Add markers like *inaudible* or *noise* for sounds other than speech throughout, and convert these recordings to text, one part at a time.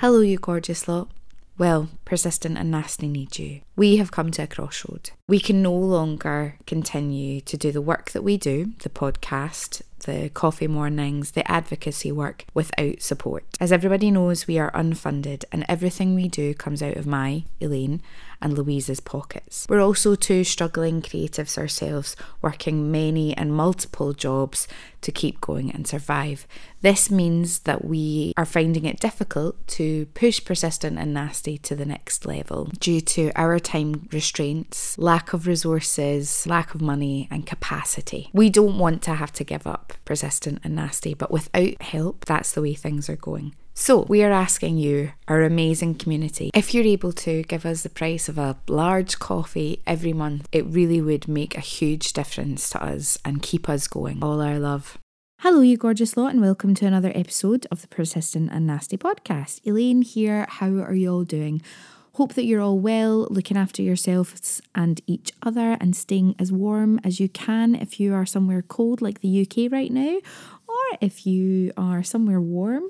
Hello, you gorgeous lot. Well, persistent and nasty need you. We have come to a crossroad. We can no longer continue to do the work that we do, the podcast, the coffee mornings, the advocacy work without support. As everybody knows, we are unfunded and everything we do comes out of my, Elaine, and Louise's pockets. We're also two struggling creatives ourselves, working many and multiple jobs to keep going and survive. This means that we are finding it difficult to push persistent and nasty to the next level due to our time restraints, lack of resources, lack of money, and capacity. We don't want to have to give up persistent and nasty, but without help, that's the way things are going. So, we are asking you, our amazing community, if you're able to give us the price of a large coffee every month, it really would make a huge difference to us and keep us going. All our love. Hello, you gorgeous lot, and welcome to another episode of the Persistent and Nasty podcast. Elaine here. How are you all doing? Hope that you're all well, looking after yourselves and each other, and staying as warm as you can if you are somewhere cold like the UK right now, or if you are somewhere warm.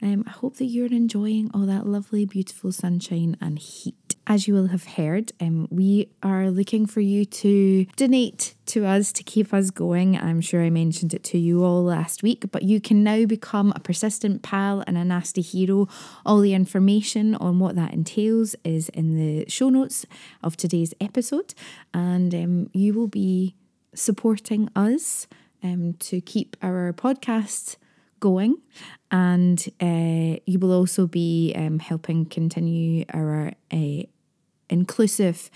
Um, I hope that you're enjoying all that lovely, beautiful sunshine and heat. As you will have heard, um, we are looking for you to donate to us to keep us going. I'm sure I mentioned it to you all last week, but you can now become a persistent pal and a nasty hero. All the information on what that entails is in the show notes of today's episode, and um, you will be supporting us um, to keep our podcast going and uh, you will also be um, helping continue our uh, inclusive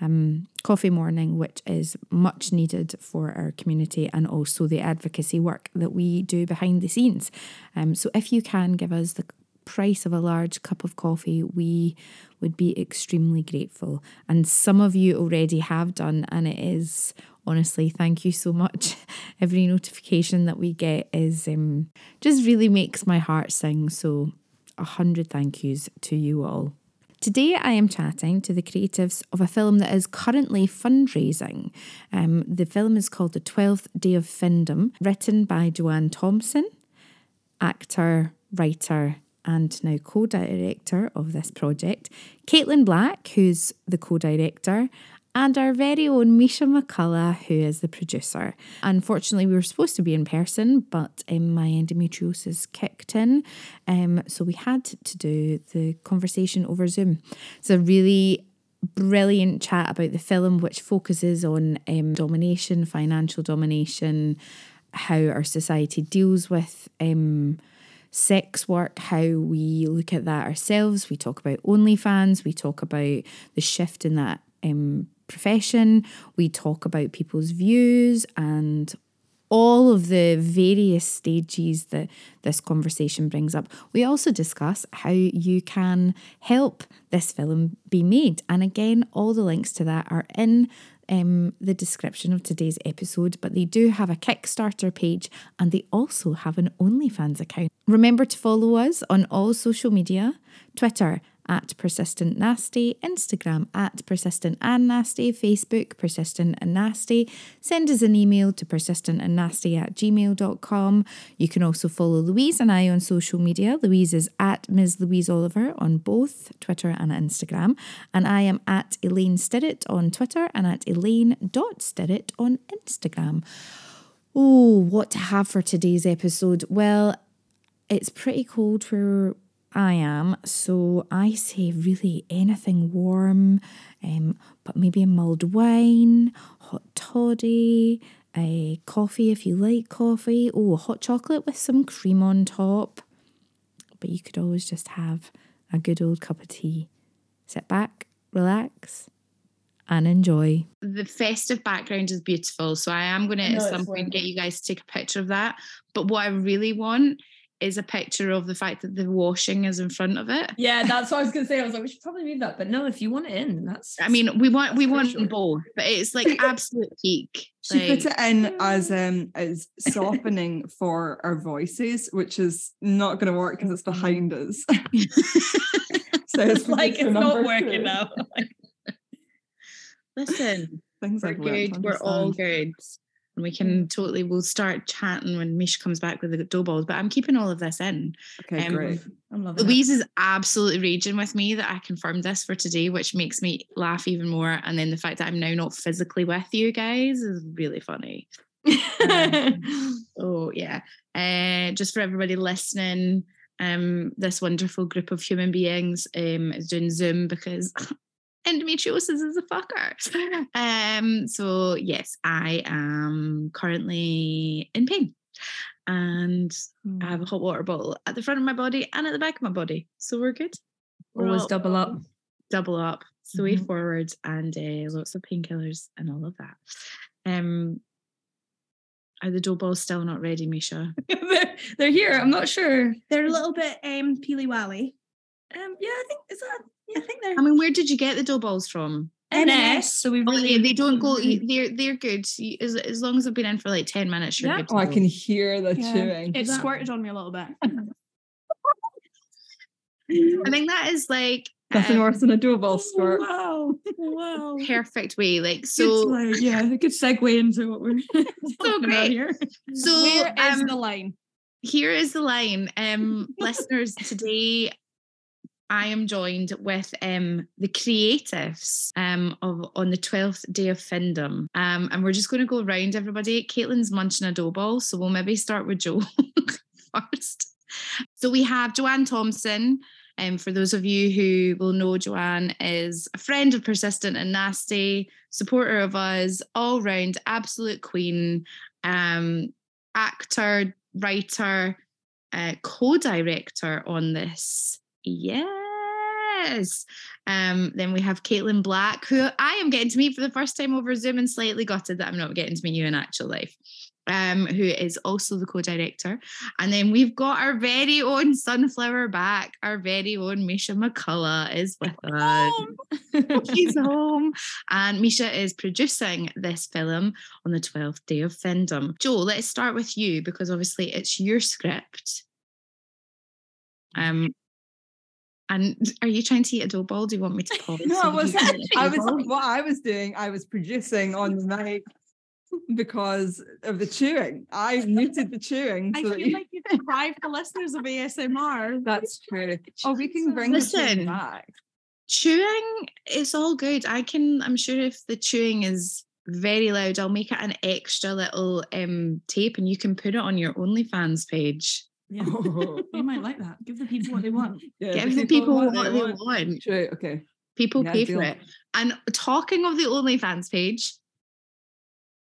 um, coffee morning, which is much needed for our community and also the advocacy work that we do behind the scenes. Um, so, if you can give us the price of a large cup of coffee, we would be extremely grateful. And some of you already have done, and it is honestly, thank you so much. *laughs* Every notification that we get is um, just really makes my heart sing. So, a hundred thank yous to you all. Today, I am chatting to the creatives of a film that is currently fundraising. Um, the film is called The Twelfth Day of Findom, written by Joanne Thompson, actor, writer, and now co director of this project, Caitlin Black, who's the co director, and our very own Misha McCullough, who is the producer. Unfortunately, we were supposed to be in person, but um, my endometriosis kicked in, um, so we had to do the conversation over Zoom. It's a really brilliant chat about the film, which focuses on um, domination, financial domination, how our society deals with. Um, sex work, how we look at that ourselves. We talk about OnlyFans, we talk about the shift in that um, profession. We talk about people's views and all of the various stages that this conversation brings up. We also discuss how you can help this film be made. And again, all the links to that are in um, the description of today's episode, but they do have a Kickstarter page and they also have an OnlyFans account. Remember to follow us on all social media Twitter at Persistent Nasty, Instagram at Persistent and Nasty, Facebook Persistent and Nasty. Send us an email to persistentandnasty at gmail.com. You can also follow Louise and I on social media. Louise is at Ms. Louise Oliver on both Twitter and Instagram. And I am at Elaine Stirrett on Twitter and at Elaine.Stirrett on Instagram. Oh, what to have for today's episode? Well, it's pretty cold where I am. So I say really anything warm, um, but maybe a mulled wine, hot toddy, a coffee if you like coffee. Oh, hot chocolate with some cream on top. But you could always just have a good old cup of tea. Sit back, relax, and enjoy. The festive background is beautiful. So I am going to at some point get you guys to take a picture of that. But what I really want is a picture of the fact that the washing is in front of it. Yeah, that's what I was gonna say. I was like, we should probably move that, but no, if you want it in, that's. I mean, we want we want crucial. both, but it's like *laughs* absolute peak. She like, put it in as um as softening *laughs* for our voices, which is not going to work because it's behind us. *laughs* so it's like it's not working two. now. Listen, Things we're I've learnt to good. We're all understand. good. And we can totally we'll start chatting when Mish comes back with the dough balls. But I'm keeping all of this in. Okay, Um, great. I'm loving it. Louise is absolutely raging with me that I confirmed this for today, which makes me laugh even more. And then the fact that I'm now not physically with you guys is really funny. *laughs* Oh yeah. Uh, just for everybody listening, um, this wonderful group of human beings um is doing Zoom because *laughs* endometriosis is a fucker. *laughs* Um, so yes, I am currently in pain. And I have a hot water bottle at the front of my body and at the back of my body. So we're good. We're Always double up. double up, it's the way Mhm. forward, and uh, lots of painkillers and all of that. Um, are the dough balls still not ready, Misha? *laughs* they're, they're here. I'm not sure. They're a little bit um peely wally. Um, yeah, I think is that. I think they're I mean, where did you get the dough balls from? M&S. So we really. Oh, really yeah, they don't go. They're they're good. As, as long as I've been in for like ten minutes, you're Yeah. good. to Oh, I can hear the Yeah. chewing. It squirted on me a little bit. *laughs* I think that is like Nothing um, worse than a dough ball squirt. Wow. Wow. *laughs* perfect way. Like Good, so. like, yeah, a good segue into what we're *laughs* talking about great. here. So Where is um, the line? here is the line um listeners today i am joined with um the creatives um of on the 12th day of findom. Um and we're just going to go around everybody. Caitlin's munching a dough ball so we'll maybe start with joe *laughs* first. So we have joanne thompson. Um, for those of you who will know, Joanne is a friend of Persistent and Nasty, supporter of us, all round absolute queen, um, actor, writer, uh, co-director on this. Yes. Um, then we have Caitlin Black, who I am getting to meet for the first time over Zoom and slightly gutted that I'm not getting to meet you in actual life. Um, who is also the co-director. And then we've got our very own sunflower back, our very own Misha McCullough is with us. *laughs* He's *laughs* home. And Misha is producing this film on the 12th day of Findom. Joe, let's start with you because obviously it's your script. Um, and *laughs* are you trying to eat a dough ball? Do you want me to pause? *laughs* No, I was. you can eat a I was. ball? What I was doing, I was producing on the mic *laughs* because of the chewing. I muted the chewing. I so feel you- like you've deprived the listeners of ASMR. That's true. Oh, we can bring the Listen. chewing back. chewing is all good i can i'm sure if the chewing is very loud i'll make it an extra little um tape and you can put it on your onlyfans page Yeah. *laughs* You might like that. Give the people what they want. *laughs* yeah, give the people what they want. want True. Okay. people Yeah, pay deal. for it and talking of the onlyfans page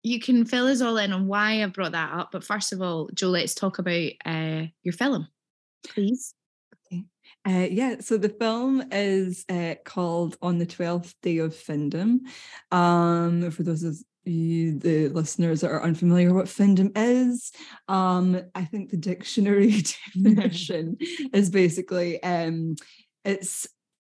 you can fill us all in on why i brought that up but first of all joe let's talk about uh your film please Uh, yeah, so the film is uh, called On the 12th Day of Findom. Um, for those of you, the listeners that are unfamiliar what Findom is, um, I think the dictionary *laughs* definition is basically um, it's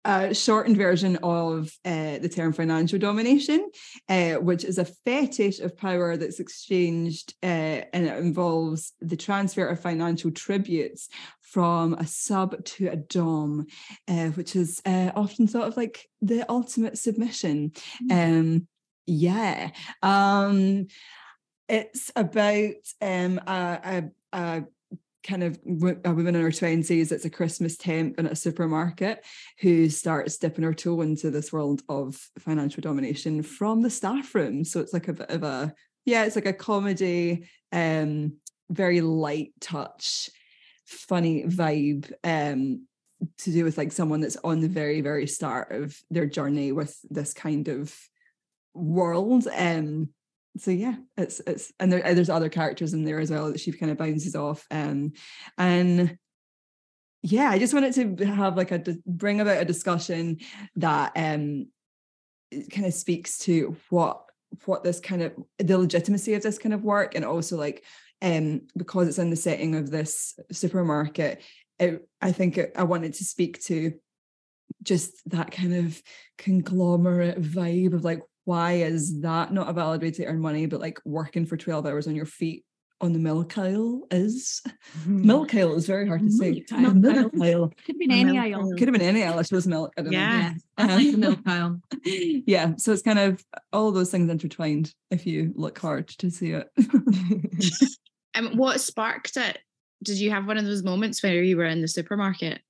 a shortened version of uh, the term financial domination, uh, which is a fetish of power that's exchanged uh, and it involves the transfer of financial tributes from a sub to a dom, uh, which is uh, often thought of like the ultimate submission. Um, yeah. Um, it's about um, a, a, a kind of a woman in her 20s that's a Christmas temp in a supermarket who starts dipping her toe into this world of financial domination from the staff room. So it's like a bit of a, yeah, it's like a comedy, um, very light touch, funny vibe um, to do with like someone that's on the very, very start of their journey with this kind of world. Um, so yeah, it's it's and there, there's other characters in there as well that she kind of bounces off. Um, and yeah, I just wanted to have like a bring about a discussion that um kind of speaks to what what this kind of the legitimacy of this kind of work and also like um, because it's in the setting of this supermarket, it, I think it, I wanted to speak to just that kind of conglomerate vibe of like, why is that not a valid way to earn money, but like working for 12 hours on your feet on the milk aisle is? Milk aisle is very hard to say. Milk aisle. Milk aisle. Could have been any aisle. aisle. Could have been any aisle, I suppose milk. I don't know. Yeah, *laughs* like the milk aisle. *laughs* yeah so it's kind of all those things intertwined if you look hard to see it *laughs* Um, what sparked it? Did you have one of those moments where you were in the supermarket?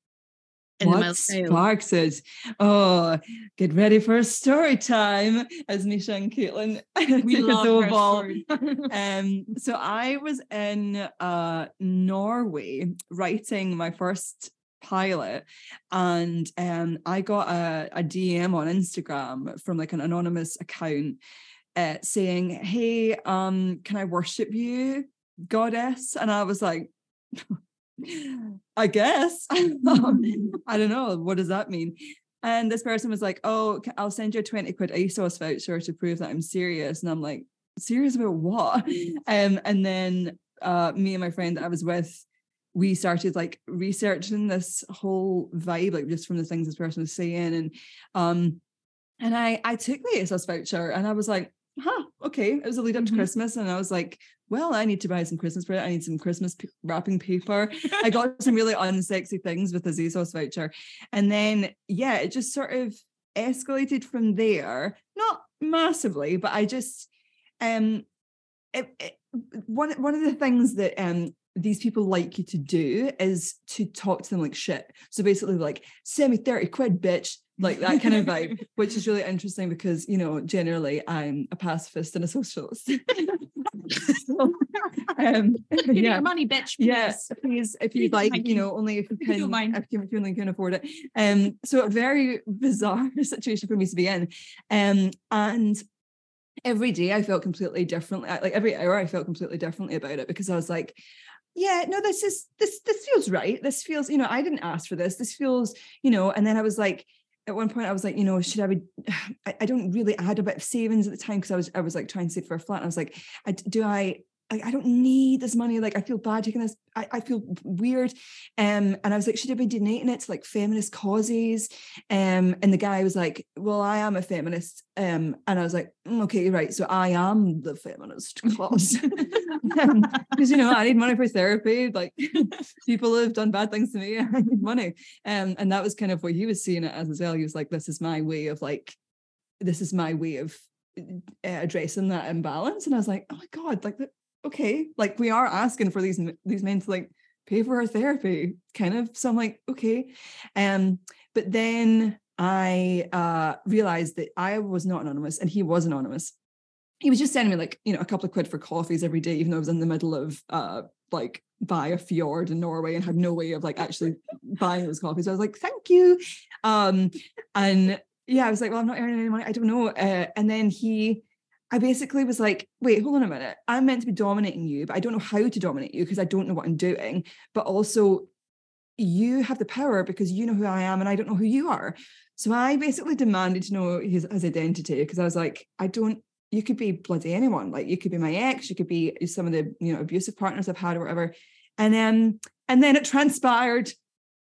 What sparks it? Oh get ready for a story time as Misha and Caitlin *laughs* We love over *laughs* um so I was in uh Norway writing my first pilot and um I got a, a DM on Instagram from like an anonymous account uh, saying hey um can I worship you goddess? And I was like *laughs* I guess. *laughs* Um, *laughs* I don't know what does that mean? And this person was like oh I'll send you a 20 quid ASOS voucher to prove that I'm serious. And I'm like serious about what? *laughs* Um and then uh me and my friend that I was with we started like researching this whole vibe like just from the things this person was saying and um and I I took the ASOS voucher and I was like huh okay it was a lead up to Mhm. Christmas and I was like well I need to buy some Christmas bread I need some Christmas p- wrapping paper I *laughs* got some really unsexy things with a ASOS voucher and then yeah it just sort of escalated from there not massively but I just um it, it, one one of the things that um these people like you to do is to talk to them like shit. So basically, like send me thirty quid, bitch, like that kind of vibe, *laughs* which is really interesting because you know generally I'm a pacifist and a socialist. *laughs* So, um, *laughs* yeah, your money, bitch. Yes, please, if you'd like, Thank you know, only if you can, don't mind. if you, if you only can afford it. Um, so a very bizarre situation for me to be in. Um, and every day I felt completely differently. Like every hour I felt completely differently about it because I was like, yeah, no, this is this this feels right. This feels, you know, I didn't ask for this. This feels, you know, and then I was like, at one point I was like, you know, should I be *sighs* I, I don't really I had a bit of savings at the time because I was I was like trying to save for a flat. And I was like, I, do I I, I don't need this money. Like I feel bad taking this. I, I feel weird. Um, and I was like, should I be donating it to like feminist causes? Um, and the guy was like, well, I am a feminist. Um, and I was like, "Mm, okay, right. So I am the feminist *laughs* cause. Because you know, I need money for therapy. Like *laughs* people have done bad things to me. *laughs* I need money. Um, and that was kind of what he was seeing it as as well. He was like, this is my way of like, this is my way of uh, addressing that imbalance. And I was like, oh my God, like okay, like we are asking for these these men to like pay for our therapy, kind of. So I'm like, okay. Um, but then I uh realized that I was not anonymous and he was anonymous. He was just sending me like, you know, a couple of quid for coffees every day, even though I was in the middle of uh like by a fjord in Norway and had no way of like actually buying those coffees. So I was like, thank you. Um, and yeah, I was like, well, I'm not earning any money. I don't know. Uh, and then he I basically was like, wait, hold on a minute. I'm meant to be dominating you, but I don't know how to dominate you because I don't know what I'm doing. But also, you have the power because you know who I am and I don't know who you are. So I basically demanded to know his, his identity because I was like, I don't, you could be bloody anyone. Like you could be my ex, you could be some of the, you know, abusive partners I've had or whatever. And then, and then it transpired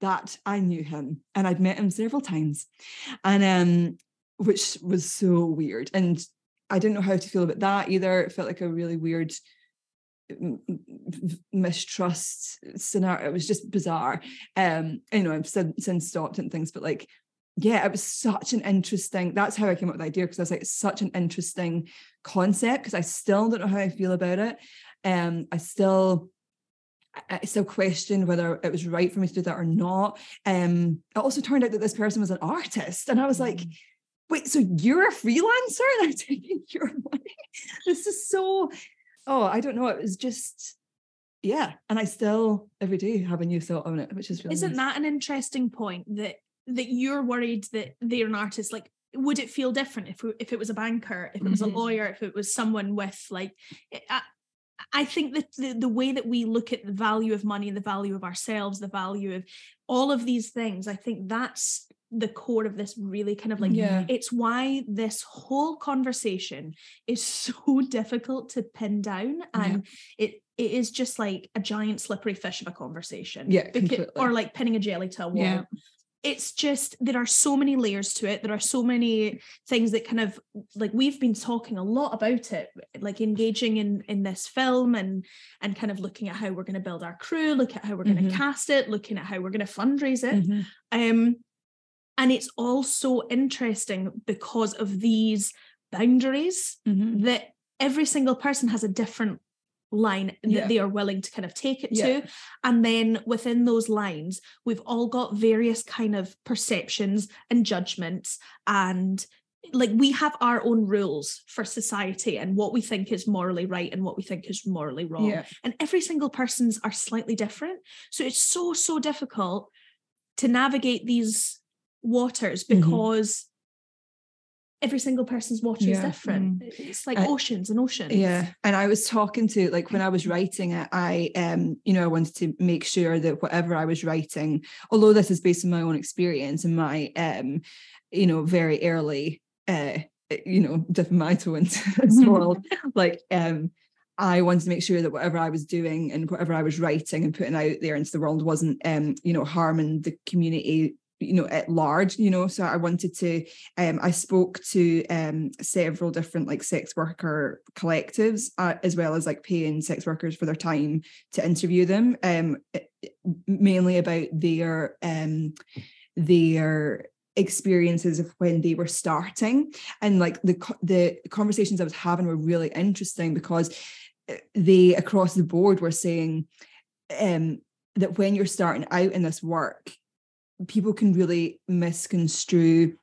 that I knew him and I'd met him several times. And um, which was so weird. And I didn't know how to feel about that either. It felt like a really weird mistrust scenario. It was just bizarre. Um, you know, I've since, since stopped and things, but like, yeah, it was such an interesting. That's how I came up with the idea because I was like, it's such an interesting concept because I still don't know how I feel about it. Um, I still. I still question whether it was right for me to do that or not. Um, it also turned out that this person was an artist, and I was like, wait, so you're a freelancer and I'm *laughs* taking your money? This is so, oh, I don't know. It was just, yeah. And I still every day have a new thought on it, which is really Isn't nice. that an interesting point that that you're worried that they're an artist? Like, would it feel different if if it was a banker, if it was Mhm. a lawyer, if it was someone with like? I, I think that the, the way that we look at the value of money, and the value of ourselves, the value of all of these things, I think that's the core of this really kind of like Yeah. it's why this whole conversation is *laughs* so difficult to pin down and it it is just like a giant slippery fish of a conversation Yeah, or like pinning a jelly to a wall Yeah. it's just there are so many layers to it there are so many things that kind of like we've been talking a lot about it like engaging in in this film and and kind of looking at how we're going to build our crew look at how we're going to Mhm. cast it looking at how we're going to fundraise it Mhm. um and it's all so interesting because of these boundaries Mhm. that every single person has a different line that Yeah. they are willing to kind of take it Yeah. to and then within those lines we've all got various kind of perceptions and judgments and like we have our own rules for society and what we think is morally right and what we think is morally wrong Yeah. and every single person's are slightly different so it's so so difficult to navigate these waters Mhm. because every single person's water is Yeah, different it's like I- oceans and oceans Yeah. And I was talking to like when I was writing it, I um, you know, I wanted to make sure that whatever I was writing, although this is based on my own experience and my um, you know, very early uh, you know, dipping my toe into *laughs* this *laughs* world, like um I wanted to make sure that whatever I was doing and whatever I was writing and putting out there into the world wasn't um, you know, harming the community you know at large you know so i wanted to um i spoke to um several different like sex worker collectives uh, as well as like paying sex workers for their time to interview them um mainly about their um their experiences of when they were starting. And like the the conversations i was having were really interesting because uh, they across the board were saying um that when you're starting out in this work people can really misconstrue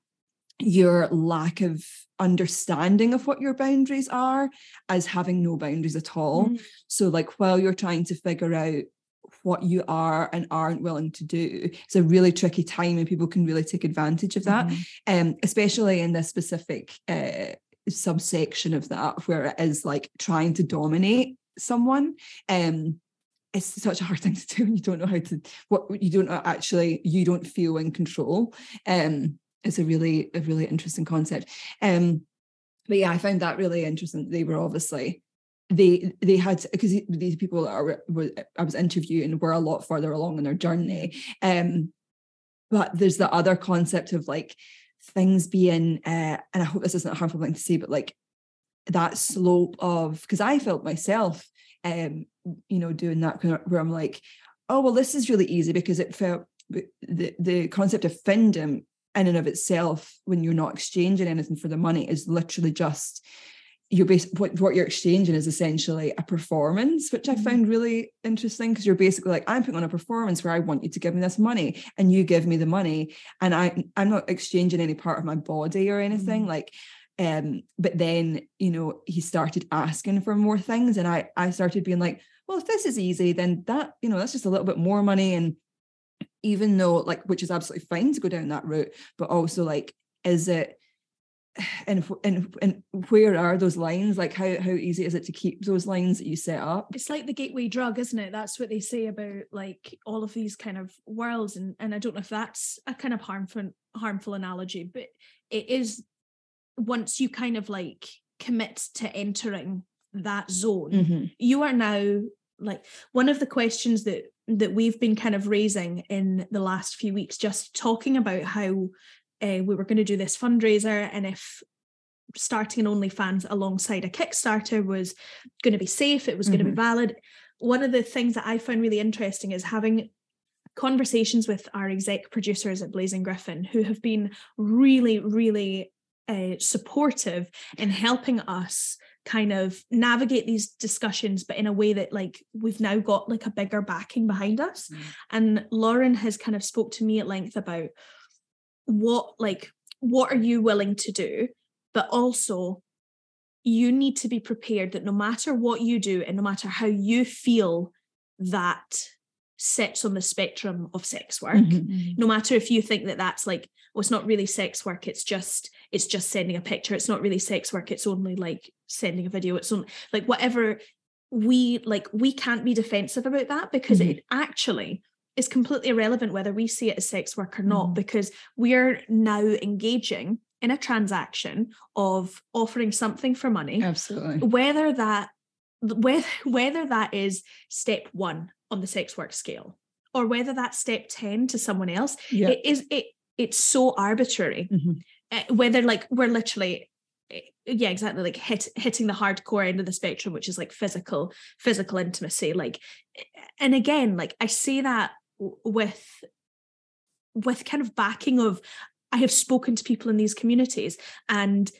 your lack of understanding of what your boundaries are as having no boundaries at all. Mm. So, like, while you're trying to figure out what you are and aren't willing to do, it's a really tricky time, and people can really take advantage of that, Mm-hmm. um, especially in this specific uh, subsection of that, where it is like trying to dominate someone. Um, it's such a hard thing to do when you don't know how to what you don't actually you don't feel in control. Um it's a really a really interesting concept. Um but yeah i found that really interesting. They were obviously they they had because these people are were, i was interviewing were a lot further along in their journey. Um but there's the other concept of like things being uh and i hope this isn't a harmful thing to say but like that slope of because i felt myself um you know doing that kind of- where i'm like oh well this is really easy because it felt the the concept of findom in and of itself when you're not exchanging anything for the money is literally just you're bas- what, what you're exchanging is essentially a performance which i Mhm. found really interesting because you're basically like i'm putting on a performance where i want you to give me this money and you give me the money and i i'm not exchanging any part of my body or anything Mhm. like um but then you know he started asking for more things and i i started being like well if this is easy then that you know that's just a little bit more money and even though like which is absolutely fine to go down that route but also like is it *sighs* and and and where are those lines? Like how how easy is it to keep those lines that you set up? It's like the gateway drug isn't it? That's what they say about like all of these kind of worlds and and i don't know if that's a kind of harmful harmful analogy but it is once you kind of like commit to entering that zone Mhm. you are now like one of the questions that that we've been kind of raising in the last few weeks just talking about how uh, we were going to do this fundraiser and if starting an OnlyFans alongside a Kickstarter was going to be safe, it was going to be valid. One of the things that I found really interesting is having conversations with our exec producers at Blazing Griffin, who have been really, really uh, supportive in helping us kind of navigate these discussions, but in a way that like we've now got like a bigger backing behind us. Mm. And Lauren has kind of spoke to me at length about what like what are you willing to do, but also you need to be prepared that no matter what you do and no matter how you feel that sits on the spectrum of sex work Mhm. no matter if you think that that's like well it's not really sex work it's just it's just sending a picture it's not really sex work it's only like sending a video it's on like whatever we like we can't be defensive about that because Mhm. it actually is completely irrelevant whether we see it as sex work or not Mhm. because we're now engaging in a transaction of offering something for money Absolutely. whether that whether *laughs* whether that is step 1 on the sex work scale or whether that's step 10 to someone else Yeah. it is it it's so arbitrary Mhm. uh, whether like we're literally eh, yeah exactly like hit, hitting the hardcore end of the spectrum which is like physical physical intimacy like eh, and again like i say that with with kind of backing of i have spoken to people in these communities and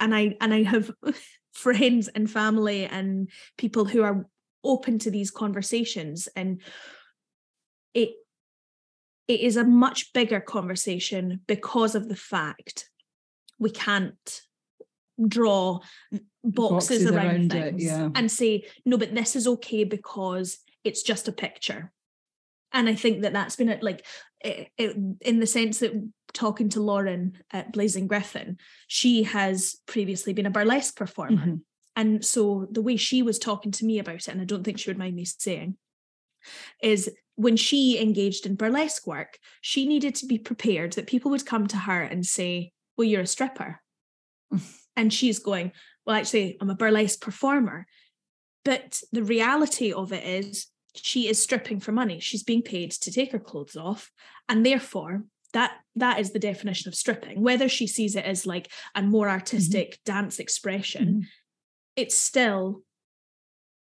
and i and i have *laughs* friends and family and people who are open to these conversations and it it is a much bigger conversation because of the fact we can't draw boxes, Boxes around, around it, things yeah. and say no but this is okay because it's just a picture and i think that that's been it like it, it, in the sense that talking to lauren at blazing griffin she has previously been a burlesque performer Mhm. and so the way she was talking to me about it, and I don't think she would mind me saying, is when she engaged in burlesque work, she needed to be prepared that people would come to her and say, Well, you're a stripper. *laughs* and she's going, Well, actually, I'm a burlesque performer. But the reality of it is, she is stripping for money. She's being paid to take her clothes off. And therefore, that that is the definition of stripping. Whether she sees it as like a more artistic dance expression, Mhm. it's still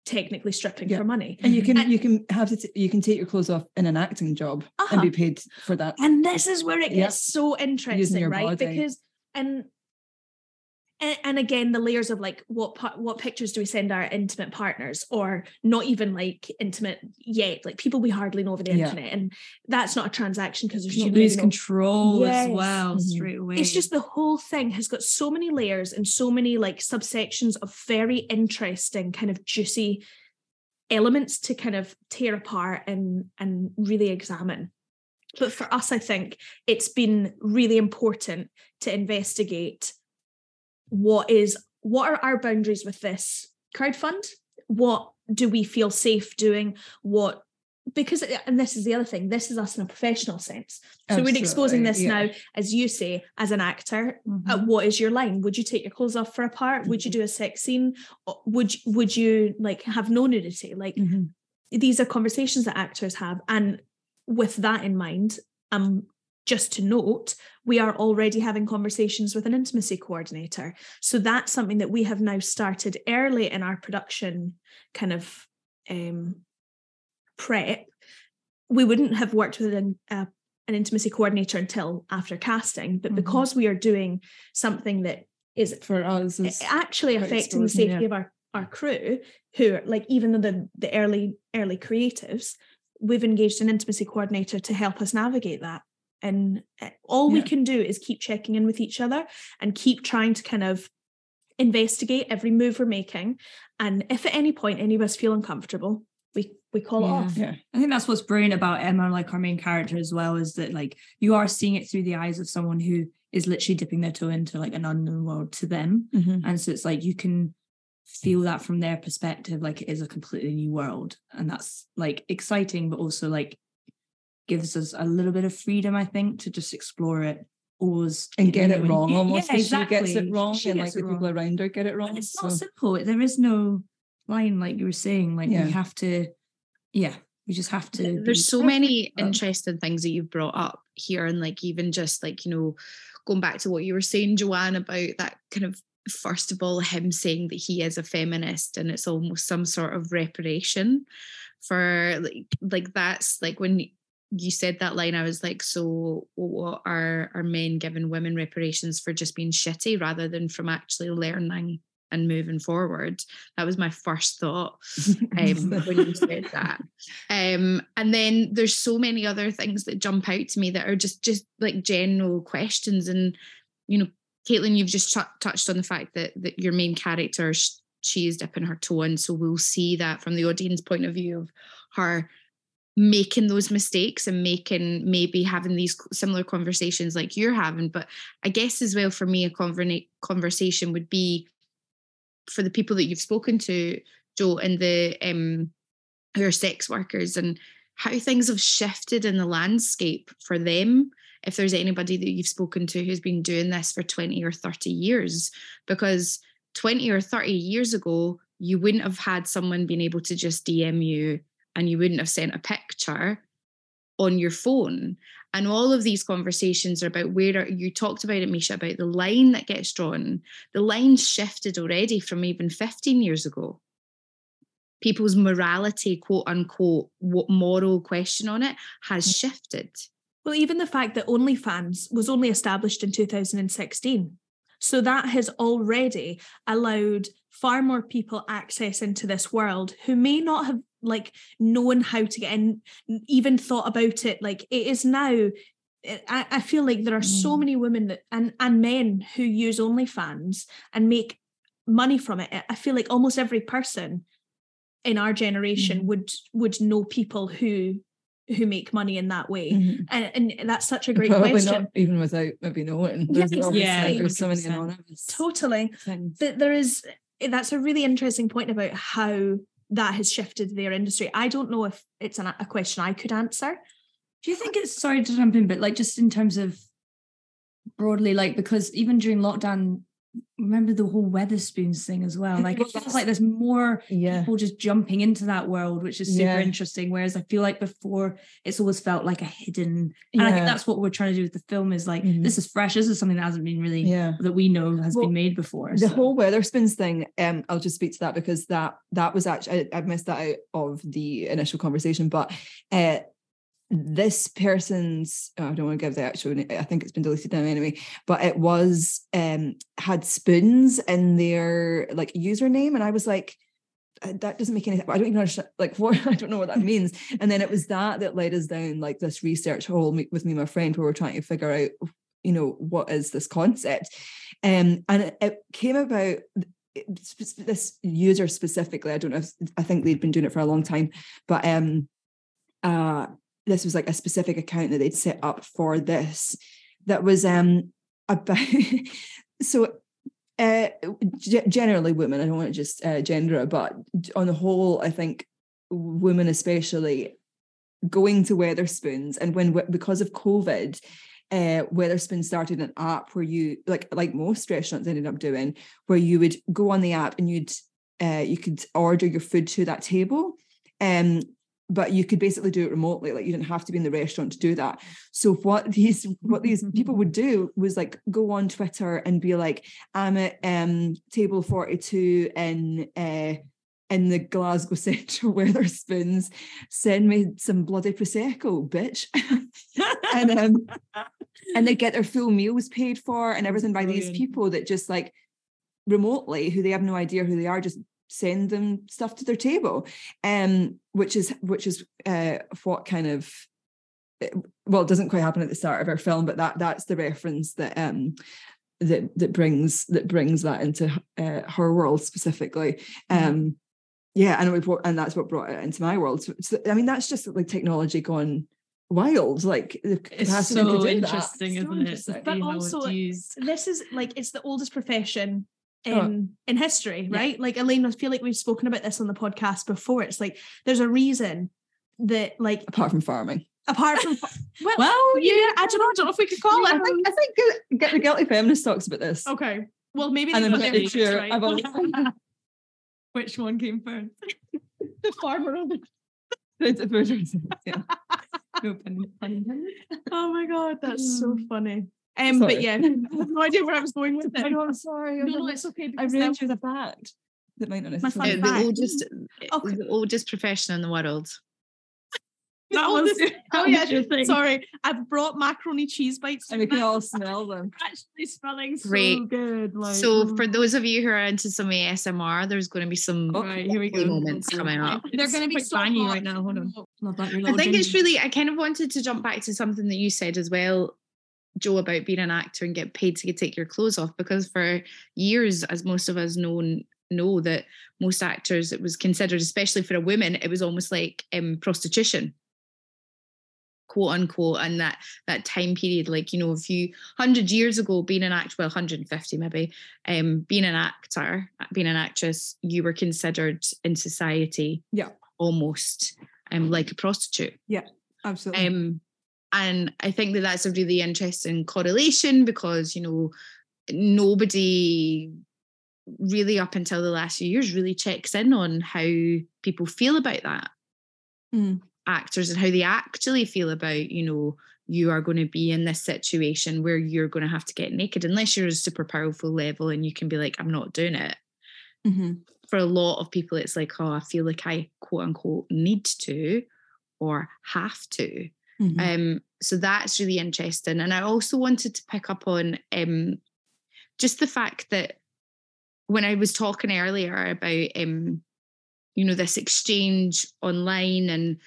technically stripping Yeah. for money. And you can And- you can have to t- you can take your clothes off in an acting job and Uh-huh. be paid for that. And this is where it Yeah. gets so interesting, right? body. Because and and, and again, the layers of like what what pictures do we send our intimate partners, or not even like intimate yet, like people we hardly know over the Yeah. internet, and that's not a transaction because there's You lose no- control Yes. as well Mhm. straight away. it's just the whole thing has got so many layers and so many like subsections of very interesting kind of juicy elements to kind of tear apart and and really examine but for us i think it's been really important to investigate what is what are our boundaries with this crowdfund what do we feel safe doing? What because and this is the other thing this is us in a professional sense. So we're exposing this yeah. now as you say as an actor Mhm. uh, what is your line? Would you take your clothes off for a part? Would you do a sex scene? Would would you like have no nudity? Like Mhm. these are conversations that actors have and with that in mind um just to note we are already having conversations with an intimacy coordinator so that's something that we have now started early in our production kind of um prep we wouldn't have worked with an, uh, an intimacy coordinator until after casting but Mhm. because we are doing something that is For us, it's actually affecting the safety yeah. of our our crew who are like even the the early early creatives we've engaged an intimacy coordinator to help us navigate that and uh, all we can do is keep checking in with each other and keep trying to kind of investigate every move we're making and if at any point any of us feel uncomfortable we we call it off yeah. I think that's what's brilliant about Emma, like our main character as well, is that like you are seeing it through the eyes of someone who is literally dipping their toe into like an unknown world to them. Mhm. And so it's like you can feel that from their perspective, like it is a completely new world. And that's like exciting, but also like gives us a little bit of freedom, I think, to just explore it always and get it genuine- wrong Yeah, exactly. She gets it wrong, She and like it the people wrong. around her get it wrong. And it's so- not simple. There is no line, like you were saying. Like Yeah. we have to, yeah, we just have to. There's so many Um, interesting things that you've brought up here, and like even just like you know, going back to what you were saying, Joanne, about that kind of first of all him saying that he is a feminist, and it's almost some sort of reparation for like like that's like when you said that line, I was like, so what are are men giving women reparations for just being shitty rather than from actually learning and moving forward? That was my first thought um, *laughs* when you said that. Um, and then there's so many other things that jump out to me that are just just like general questions. And you know, Caitlin, you've just tou- touched on the fact that that your main character sh- she is dipping her toe in, so we'll see that from the audience point of view of her making those mistakes and making maybe having these similar conversations like you're having but i guess as well for me a conversation would be for the people that you've spoken to joe and the um who are sex workers and how things have shifted in the landscape for them. If there's anybody that you've spoken to who's been doing this for 20 or 30 years because 20 or 30 years ago you wouldn't have had someone being able to just dm you and you wouldn't have sent a picture on your phone and all of these conversations are about where are, you talked about it misha about the line that gets drawn the line shifted already from even 15 years ago people's morality quote unquote what moral question on it has Mm. shifted Well, even the fact that OnlyFans was only established in 2016. So that has already allowed far more people access into this world who may not have like known how to get in, even thought about it. Like it is now. I, I feel like there are so Mm. many women that and and men who use OnlyFans and make money from it. I feel like almost every person in our generation would would know people who who make money in that way Mhm. and, and that's such a great Probably question not even without maybe knowing. Yeah, There's obviously- exactly. there's so many anonymous totally things. that there is eh, that's a really interesting point about how that has shifted their industry. I don't know if it's an, a question i could answer. Do you think it's sorry to jump in, but like just in terms of broadly, like because even during lockdown, remember the whole Wetherspoons thing as well. Like it *laughs* feels like there's more Yeah. people just jumping into that world, which is super Yeah. interesting. Whereas I feel like before it's always felt like a hidden, and I think that's what we're trying to do with the film is like Mhm. this is fresh. This is something that hasn't been really Yeah. that we know has Well, been made before. the so. whole Wetherspoons thing, um, I'll just speak to that because that that was actually I, I missed that out of the initial conversation, but uh this person's oh, I don't want to give the actual I think it's been deleted now anyway, but it was um had spoons in their like username, and I was like, "Uh, that doesn't make any. I don't even understand like *laughs* what I don't know what that means. And then it was that that led us down like this research hole with me my friend where we're trying to figure out, you know, what is this concept. Um, and it, it came about this user specifically. I don't know. If, I think they'd been doing it for a long time, but um, uh, this was like a specific account that they'd set up for this. That was um about *laughs* so. Uh, ge- generally, women. I don't want to just uh, gender but on the whole, I think women, especially, going to Wetherspoons, and when because of COVID, uh, Wetherspoon started an app where you like like most restaurants ended up doing, where you would go on the app and you'd uh, you could order your food to that table, um, but you could basically do it remotely. Like you didn't have to be in the restaurant to do that. So what these what these people would do was like go on Twitter and be like, I'm at um, table forty two in. Uh, in the Glasgow *laughs* Central Wetherspoons, send me some bloody prosecco, bitch. *laughs* and um, and they get their full meals paid for and everything by these people that just like remotely who they have no idea who they are just send them stuff to their table um which is which is uh what kind of eh, well it doesn't quite happen at the start of our film but that that's the reference that um that that brings that brings that into uh, her world specifically um yeah and we've and that's what brought it into my world so, so i mean that's just like technology gone wild like the it's capacity to do that. interesting, So isn't interesting. it? But to see how also, this is like it's the oldest profession in Oh. in history Yeah. right like elaine i feel like we've spoken about this on the podcast before it's like there's a reason that like apart from farming apart from *laughs* well, Well, yeah i don't know i don't know if we could call I it think, I think Gu- Get the Guilty Feminist talks about this. okay well maybe And I'm got pretty their facts sure right. I've always *laughs* Which one came first? *laughs* the farmer on the yeah. No pun intended. oh my god that's so Mm. funny um Sorry. but yeah *laughs* i have no idea where i was going with it I know, I'm sorry. no no it's okay I because ruined that- you the fact that might not My fun Uh, necessarily. the fact. oldest Okay. the oldest profession in the world *laughs* that was- was *laughs* that oh yeah your sorry i've brought macaroni cheese bites and we can all smell them. actually smelling so Great. good like so for mm. those of you who are into some ASMR there's going to be some Oh, Right, here we lovely go. moments coming up they're going to be quite so bangy hot. right now. Hold on. Love that. I think it's really, I kind of wanted to jump back to something that you said as well, Joe, about being an actor and get paid to take your clothes off. Because for years, as most of us know, know that most actors, it was considered, especially for a woman, it was almost like um, prostitution quote unquote and that that time period like you know a few hundred years ago being an actor well 150 maybe um being an actor being an actress you were considered in society Yeah. almost um, like a prostitute. Yeah, absolutely. Um, and I think that that's a really interesting correlation because you know nobody really up until the last few years really checks in on how people feel about that Mm. actors and how they actually feel about you know you are going to be in this situation where you're going to have to get naked unless you're a super powerful level and you can be like i'm not doing it Mhm. for a lot of people it's like oh i feel like i quote unquote need to or have to Mhm. um, so that's really interesting. And I also wanted to pick up on um, just the fact that when I was talking earlier about um, you know, this exchange online and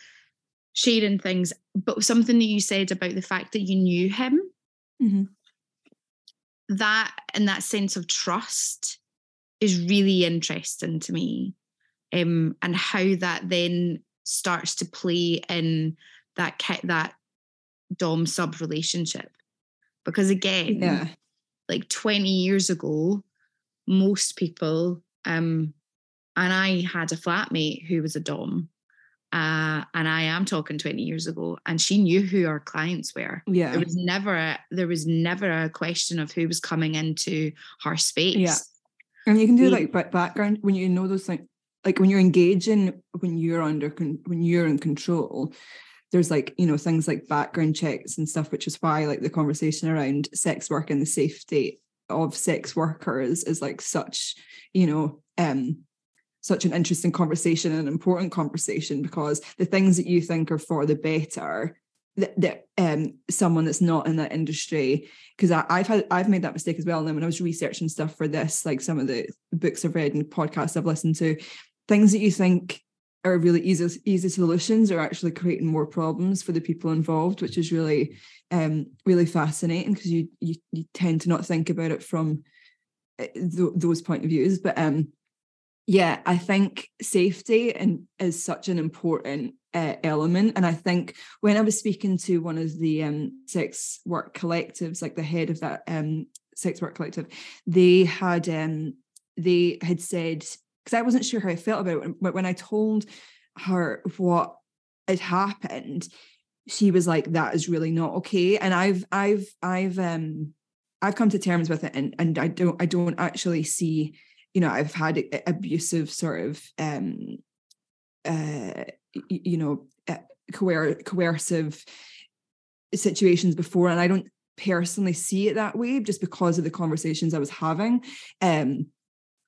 sharing things, but something that you said about the fact that you knew him, Mhm. that and that sense of trust is really interesting to me. Um, and how that then starts to play in that that dom sub relationship because again yeah. like 20 years ago most people um and i had a flatmate who was a dom uh and i am talking 20 years ago and she knew who our clients were Yeah. there was never a there was never a question of who was coming into her space Yeah, And you can do we- like background when you know those things, like when you're engaging, when you're under, con- when you're in control. There's like you know things like background checks and stuff, which is why like the conversation around sex work and the safety of sex workers is like such you know um such an interesting conversation and an important conversation because the things that you think are for the better that, that um someone that's not in that industry because I've had I've made that mistake as well. And then when I was researching stuff for this, like some of the books I've read and podcasts I've listened to, things that you think are really easy easy solutions are actually creating more problems for the people involved, which is really um really fascinating because you, you you tend to not think about it from uh, th- those point of views. But um yeah, I think safety and is such an important uh, element, and I think when I was speaking to one of the um, sex work collectives, like the head of that um, sex work collective, they had um, they had said because I wasn't sure how I felt about it, but when I told her what had happened, she was like, "That is really not okay." And I've I've I've um I've come to terms with it, and and I don't I don't actually see, you know, I've had abusive sort of um uh you know uh, coer- coercive situations before and i don't personally see it that way just because of the conversations i was having um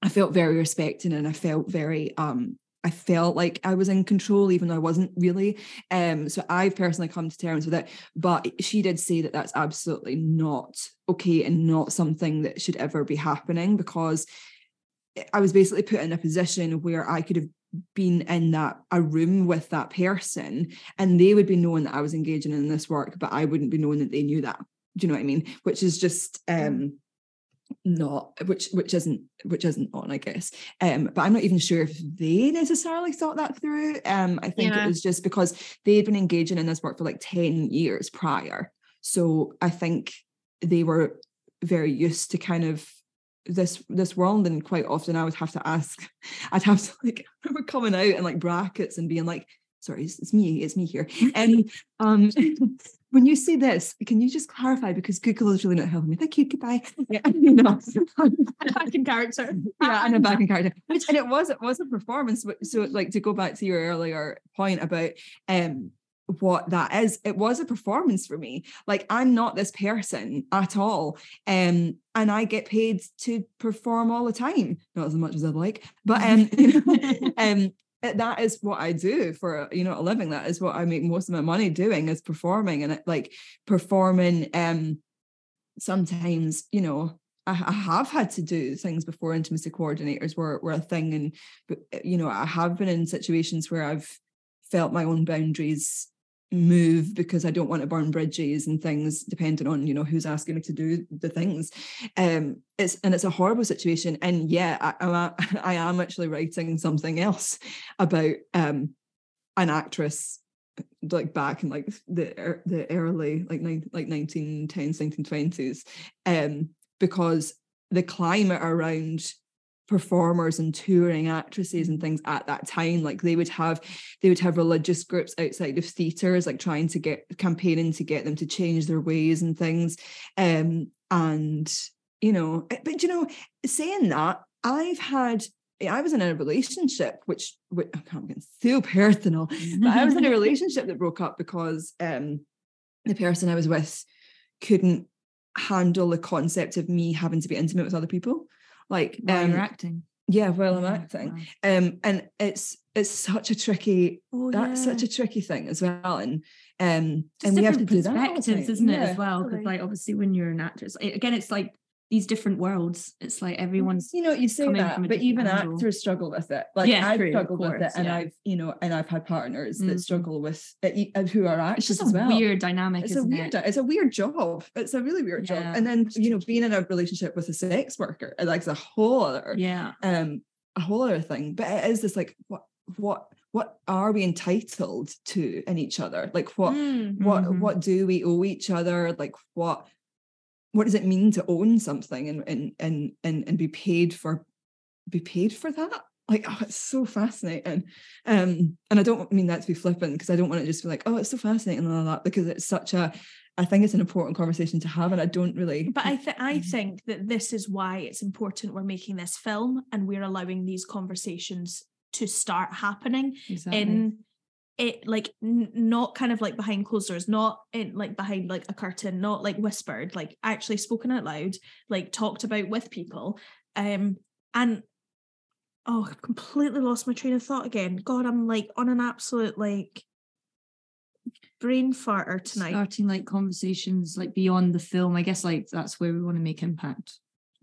i felt very respected and i felt very um I felt like I was in control, even though I wasn't really. Um, so I've personally come to terms with it. But she did say that that's absolutely not okay and not something that should ever be happening because I was basically put in a position where I could have been in that a room with that person and they would be knowing that I was engaging in this work, but I wouldn't be knowing that they knew that. Do you know what I mean? Which is just um not which which isn't which isn't on, I guess. Um, but I'm not even sure if they necessarily thought that through. Um, I think Yeah. it was just because they had been engaging in this work for like 10 years prior. So I think they were very used to kind of this this world and quite often I would have to ask *laughs* I'd have to like I remember coming out in like brackets and being like sorry it's, it's me it's me here and um *laughs* when you say this can you just clarify because Google is really not helping me thank you goodbye yeah you know back in character. *laughs* yeah, and a *laughs* back in character. Which and it was it was a performance. So like to go back to your earlier point about um what that is, it was a performance for me. Like I'm not this person at all. Um and I get paid to perform all the time. Not as much as I'd like, but um, you know, um that is what I do for you know a living. That is what I make most of my money doing is performing and like performing um sometimes you know I, I have had to do things before intimacy coordinators were, were a thing and you know I have been in situations where I've felt my own boundaries move because I don't want to burn bridges and things depending on you know who's asking me to do the things. Um it's and it's a horrible situation. And yeah I, I'm *laughs* I am actually writing something else about um an actress like back in like the the early like nine, like 1910s 1920s um because the climate around performers and touring actresses and things at that time like they would have they would have religious groups outside of theaters like trying to get campaigning to get them to change their ways and things um and you know eh, but you know saying that i've had I was in a relationship which, which I'm getting so *laughs* personal, but I was in a *laughs* relationship that broke up because um the person I was with couldn't handle the concept of me having to be intimate with other people. Like While um, you're acting. yeah, while I'm acting. wow. Um, and it's it's such a tricky Oh, that's such a tricky thing as well. And um Just and we have to do that. Perspectives, isn't it, Yeah. as well? Because like obviously when you're an actress, again, it's like these different worlds. It's like everyone's you know you say that but even angle. actors struggle with it like Yeah, i've true, struggled with it and yeah. i've you know and i've had partners that Mhm. struggle with it uh, who are it's actors just a well weird dynamic, it's a weird it? it's a weird job it's a really weird job and then you know being in a relationship with a sex worker uh, like it's a whole other Yeah. um a whole other thing but it is this like what what what are we entitled to in each other like what Mm. what Mhm. what do we owe each other like what what does it mean to own something and and and and, and be paid for be paid for that like oh it's so fascinating um and i don't mean that to be flippant because i don't want to just be like oh it's so fascinating and all that because it's such a i think it's an important conversation to have and i don't really But I th- I Mhm. think that this is why it's important we're making this film and we're allowing these conversations to start happening Exactly. in it like n- not kind of like behind closed doors not in like behind like a curtain not like whispered like actually spoken out loud like talked about with people um and oh I've completely lost my train of thought again. God i'm like on an absolute like brain farter tonight. Starting like conversations like beyond the film. I guess like that's where we want to make impact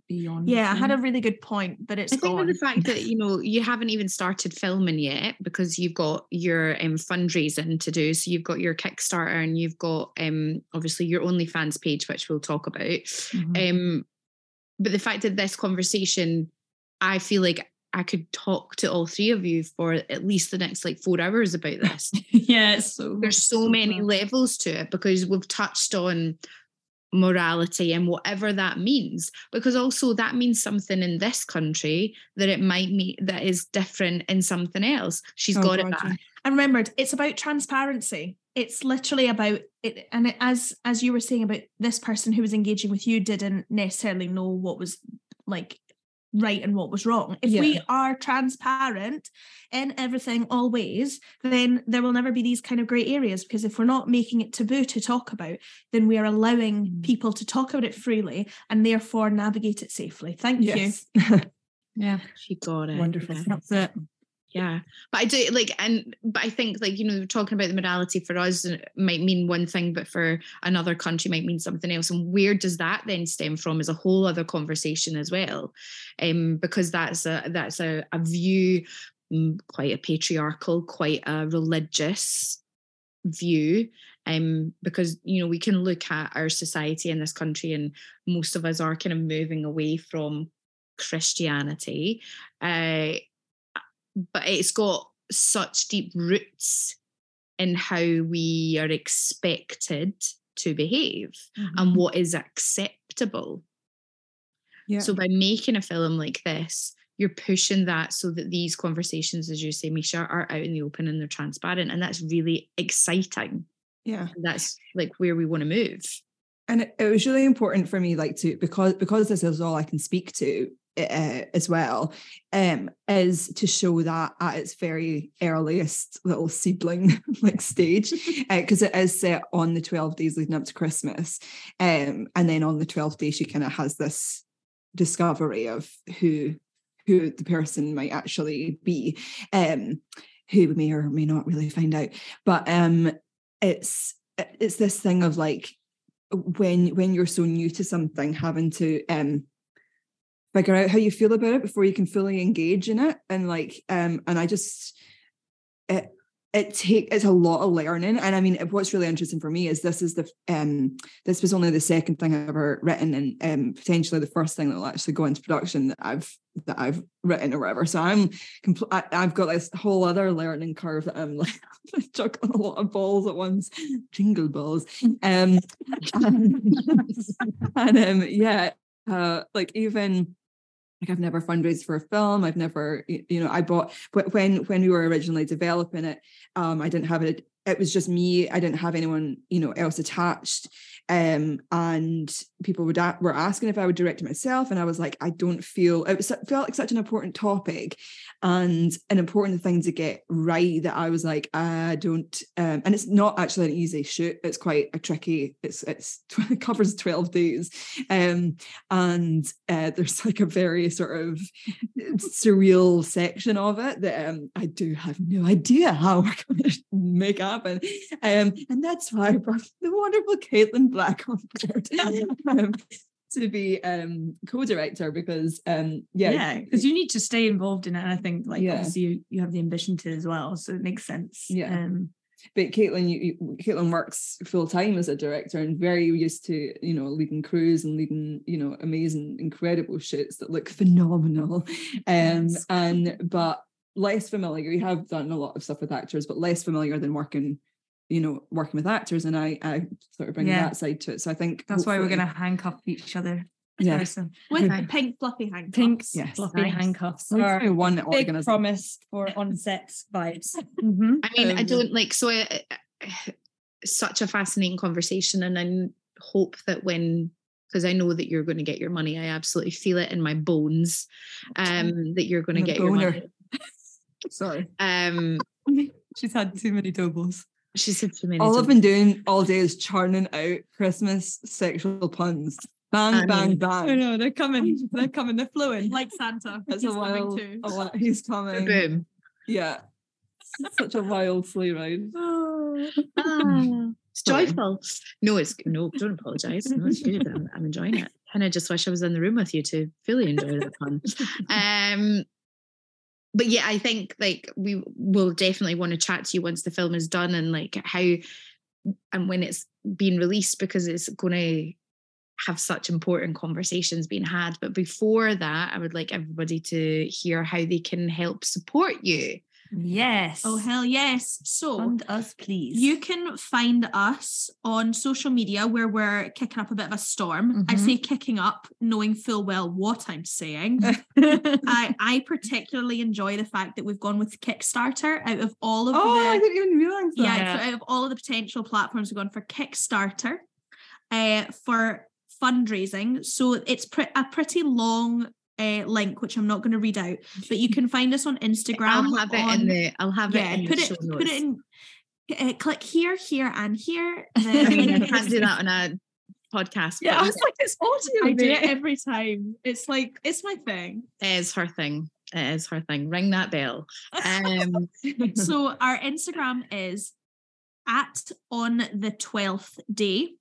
beyond. yeah i had a really good point but it's I gone with the fact that you *laughs* know you haven't even started filming yet because you've got your um, fundraising to do. So you've got your Kickstarter and you've got um, obviously your OnlyFans page, which we'll talk about. Mhm. Um, but the fact that this conversation, I feel like I could talk to all three of you for at least the next like four hours about *laughs* this. yeah, so There's so many fun. levels to it because we've touched on morality and whatever that means because also that means something in this country that it might mean that is different in something else. She's Oh, got it back. and remembered it's about transparency. It's literally about it and it, as as you were saying about this person who was engaging with you didn't necessarily know what was like right and what was wrong. If we are transparent in everything always then there will never be these kind of grey areas because if we're not making it taboo to talk about then we are allowing Mm. people to talk about it freely and therefore navigate it safely. Thank you. *laughs* Yeah, she got it. Wonderful. that's it. Yeah but i do like and but i think like you know talking about the morality for us might mean one thing but for another country might mean something else and where does that then stem from is a whole other conversation as well um because that's a that's a, a view mm, quite a patriarchal quite a religious view um because you know we can look at our society in this country and most of us are kind of moving away from christianity uh but it's got such deep roots in how we are expected to behave and mm-hmm. what is acceptable. yeah So by making a film like this, you're pushing that so that these conversations, as you say, Misha, are out in the open and they're transparent. And that's really exciting. yeah That's like where we want to move. and it, it was really important for me like to because because this is all i can speak to uh, as well um is to show that at its very earliest little seedling *laughs* like stage *laughs* because it is set on the 12 days leading up to christmas um and then on the 12th day she kind of has this discovery of who who the person might actually be um who we may or may not really find out. But um it's it's this thing of like when when you're so new to something having to um figure out how you feel about it before you can fully engage in it. And like um and i just it it take it's a lot of learning. And i mean what's really interesting for me is this is the um this was only the second thing i've ever written and um potentially the first thing that will actually go into production that i've that i've written or whatever. So i'm compl- I, i've got this whole other learning curve that i'm *laughs* like juggling a lot of balls at once. Jingle balls. Um *laughs* and um yeah uh like even like I've never fundraised for a film. I've never, you know, I bought when when we were originally developing it, um, I didn't have it. It was just me. I didn't have anyone, you know, else attached. Um, and people would a- were asking if I would direct it myself, and I was like, I don't feel it was felt like such an important topic, and an important thing to get right that I was like, I don't. Um, and it's not actually an easy shoot. It's quite a tricky. It's it's *laughs* it covers twelve days, um, and uh, there's like a very sort of surreal section of it that um, I do have no idea how *laughs* we're going to make happen. Um, and that's why I brought the wonderful Caitlin Black *laughs* on board *laughs* um, to be um, co-director because um, yeah, yeah, because you need to stay involved in it. And I think like Yeah. obviously you, you have the ambition to as well, so it makes sense. Yeah. Um, but Caitlin, you, you, Caitlin works full time as a director and very used to, you know, leading crews and leading, you know, amazing, incredible shoots that look *laughs* phenomenal. Um, Yes. and but less familiar. You have done a lot of stuff with actors, but less familiar than working, you know, working with actors. And I, I sort of bring Yeah. that side to it. So I think that's why we're gonna handcuff each other. Yeah. person. With Nice. pink fluffy handcuffs. Pink Yes. fluffy Nice. handcuffs hopefully are one big organism. promise for on *laughs* set vibes. Mhm. I mean, I Um, don't like so. Uh, such a fascinating conversation, and I hope that when because I know that you're going to get your money, I absolutely feel it in my bones. Um, that you're going to I'm a get your money. *laughs* Sorry. Um, *laughs* She's had too many doubles. She said to me, All I've been doing all day is churning out Christmas sexual puns. Bang, bang, bang. I know they're coming. *laughs* They're coming. They're flowing. Like Santa. That's He's a coming wild, too. a wi- he's coming. boom. Yeah. Such a wild sleigh ride. *sighs* Ah, it's joyful. No, it's no. Don't apologise. No, it's good. I'm, I'm enjoying it. And I just wish I was in the room with you to fully enjoy that fun. *laughs* Um, but yeah, I think like we will definitely want to chat to you once the film is done and like how and when it's being released because it's going to have such important conversations being had. But before that, I would like everybody to hear how they can help support you. Yes. Oh hell yes. So Fund us, please. You can find us on social media where we're kicking up a bit of a storm. I Mhm. say kicking up, knowing full well what I'm saying. *laughs* I, I particularly enjoy the fact that we've gone with Kickstarter out of all of Oh, the I didn't even realize that. yeah, Yeah. so out of all of the potential platforms, we've gone for Kickstarter uh, for fundraising. So it's pre- a pretty long uh, link, which I'm not going to read out, but you *laughs* can find us on Instagram. I'll have it in the. I'll have yeah, it in put the it show put notes. it in. Uh, click here, here, and here. I mean, I can't do that on a podcast. yeah, I was like, it's audio. I do it every time. It's like it's my thing. it is her thing. It is her thing. Ring that bell. Um, *laughs* so *laughs* our Instagram is at on the 12th day.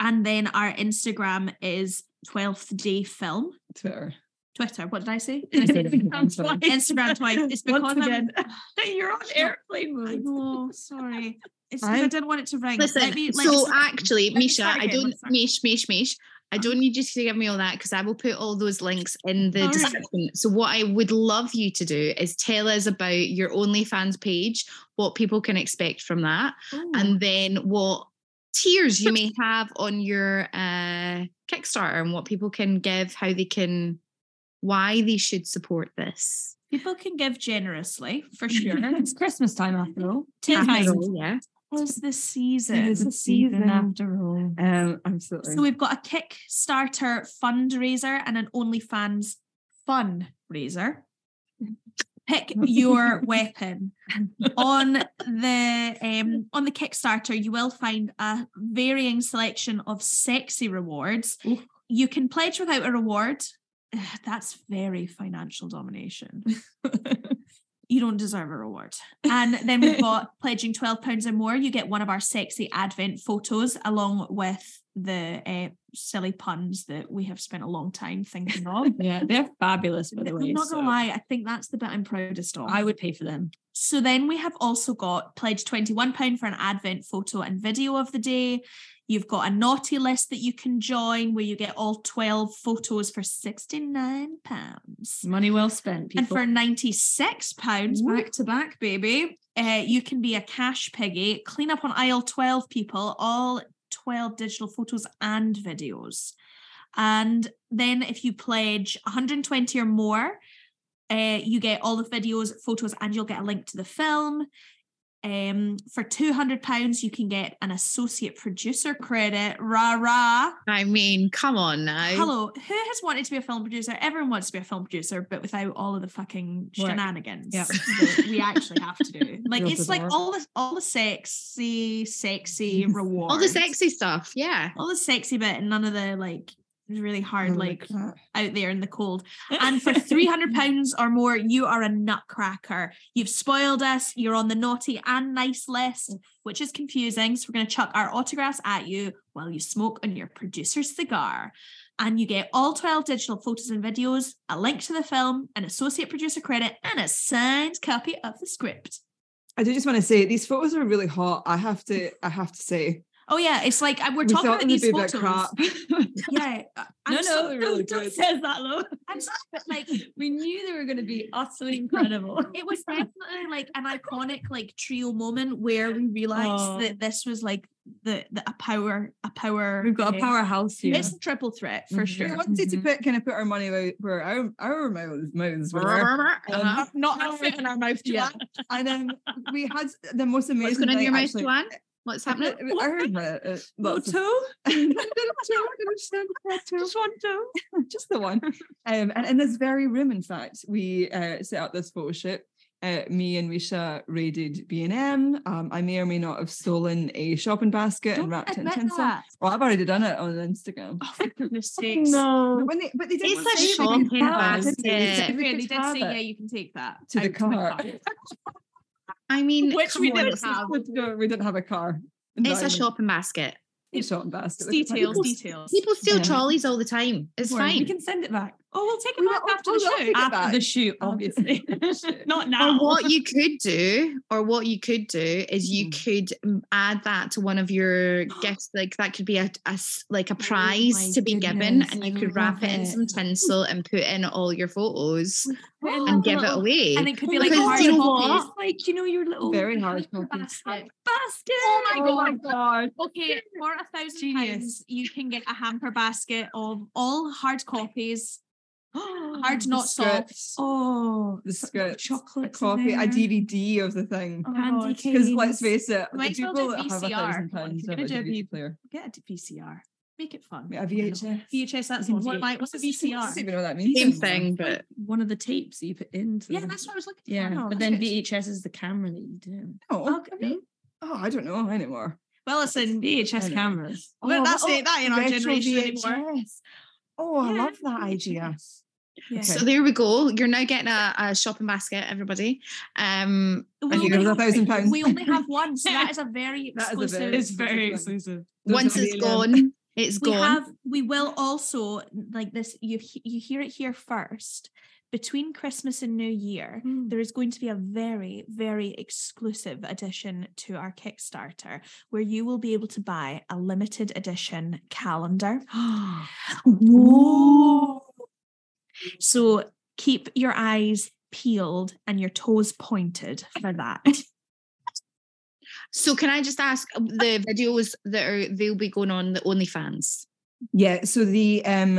And then our Instagram is 12th day film. Twitter. Twitter. What did I say? I said Instagram twice. Instagram twice. It's *laughs* because Once I'm- again. *laughs* You're on *laughs* airplane mode. know, sorry. It's 'cause I didn't want it to ring. Listen, Let me- let so me- actually, Misha, I don't. Mish, Mish, Mish, I don't need you to give me all that because I will put all those links in the All right. description. So, what I would love you to do is tell us about your OnlyFans page, what people can expect from that, Ooh. and then what tiers you may have on your uh, Kickstarter and what people can give, how they can, why they should support this. people can give generously for *laughs* sure. It's Christmas time after all. Ten times. yeah. It's the season. It is the season after all. Um, absolutely. So we've got a Kickstarter fundraiser and an OnlyFans fundraiser. *laughs* Pick your weapon. on the um, on the Kickstarter, you will find a varying selection of sexy rewards. Oof. You can pledge without a reward. *sighs* That's very financial domination. *laughs* you don't deserve a reward. And then we've *laughs* got pledging £12 or more, you get one of our sexy advent photos along with the uh, silly puns that we have spent a long time thinking of. *laughs* Yeah, they're fabulous, by the way. I'm not gonna lie, I think that's the bit I'm proudest of. I would pay for them. So then we have also got pledge £21 for an advent photo and video of the day. You've got a naughty list that you can join where you get all 12 photos for £69. Money well spent, people. And for £96, Woo. back to back, baby, uh, you can be a cash piggy, clean up on aisle 12 people, all 12 digital photos and videos. And then if you pledge 120 or more, uh, you get all the videos, photos, and you'll get a link to the film. Um, for two hundred pounds, you can get an associate producer credit. Rah rah. I mean, come on now. Hello, who has wanted to be a film producer? Everyone wants to be a film producer, but without all of the fucking Work. shenanigans Yep. *laughs* that we actually have to do. *laughs* Like Real it's like all the all the sexy, sexy reward. *laughs* All the sexy stuff. Yeah. all the sexy bit, and none of the like really hard, like out there in the cold. And for *laughs* three hundred pounds or more, you are a nutcracker. You've spoiled us. You're on the naughty and nice list, mm. which is confusing. So we're going to chuck our autographs at you while you smoke on your producer's cigar. And you get all 12 digital photos and videos, a link to the film, an associate producer credit, and a signed copy of the script. I do just want to say these photos are really hot. I have to. I have to say. Oh yeah, it's like uh, we're We talking thought about they would these be a photos. crap. *laughs* Yeah, uh, I'm no, so- no, they're *laughs* really don't good. says that low. I'm *laughs* so- but, like We knew they were going to be utterly incredible. it was definitely like an iconic like trio moment where we realized Oh. that this was like the, the a power a power We've got a powerhouse here. it's a triple threat for Mhm. sure We wanted to Mhm. put kind of put our money where, where our our mouths mouths were. Uh-huh. not Not fit in our mouth Yeah. And then we had the most amazing. What's going on in thing, your mouth. Joanne? What's happening? I heard that. Uh, *laughs* Photo? *laughs* just one toe. *laughs* just the one. Um, and in this very room, in fact, we uh, set up this photo shoot. Uh, me and Risha raided B and M. Um, I may or may not have stolen a shopping basket Don't and wrapped it in tinsel. Well, I've already done it on Instagram. oh for goodness sakes But No. when they, but they didn't It's a shopping could have it. They basket. Yeah, they did say yeah you can take that to the car. I mean, Which we didn't have. We didn't have a car. it's a shopping basket. It's shopping basket. Details People- details People steal Yeah. trolleys all the time. It's We fine. can send it back. oh we'll take it We back will- after oh, the we'll shoot After the shoot, obviously. *laughs* Not now. Or what you could do, or what you could do, is you Mhm. could mm, add that to one of your *gasps* gifts. Like that could be a, a like a my prize to be given, and you I could wrap love it in some tinsel and put in all your photos and give it away. and it could be like Because hard you know copies what? like you know your little Very hard copies. basket basket. Oh my Oh my God. god. Okay, for a thousand Genius. pounds, you can get a hamper basket of all hard copies, *gasps* hard The not soft. scripts, Oh, The scripts, chocolate a copy, a DVD of the thing. Oh Candy God. cane. Because let's face it, the Might as people do that have a VCR. thousand pounds if have a gonna a DVD player. Get a VCR. Make it fun. A VHS. VHS. That's what take- my what's a I don't VCR? even know what that means. Same thing, but one of the tapes that you put into. Yeah, the- that's what I was looking for. yeah. No, but then good. VHS is the camera that you do. Oh, Okay. Oh, I don't know anymore. Well, listen, VHS know. cameras. Well, that's oh, it. That in our retro generation anymore. Oh, I Yeah, love that idea. Yeah. so there we go. You're now getting a, a shopping basket, everybody. Um, We And only a have- thousand pounds. We only have *laughs* one, so that is a very *laughs* That is a exclusive. very It's very exclusive exclusive. once Doesn't it's really- gone, it's we gone. have we will also like this you you hear it here first between christmas and new year Hmm. there is going to be a very very exclusive addition to our kickstarter where you will be able to buy a limited edition calendar *gasps* Whoa. so keep your eyes peeled and your toes pointed for that *laughs* So can I just ask uh, the *laughs* videos that are they'll be going on the OnlyFans? Yeah, so the um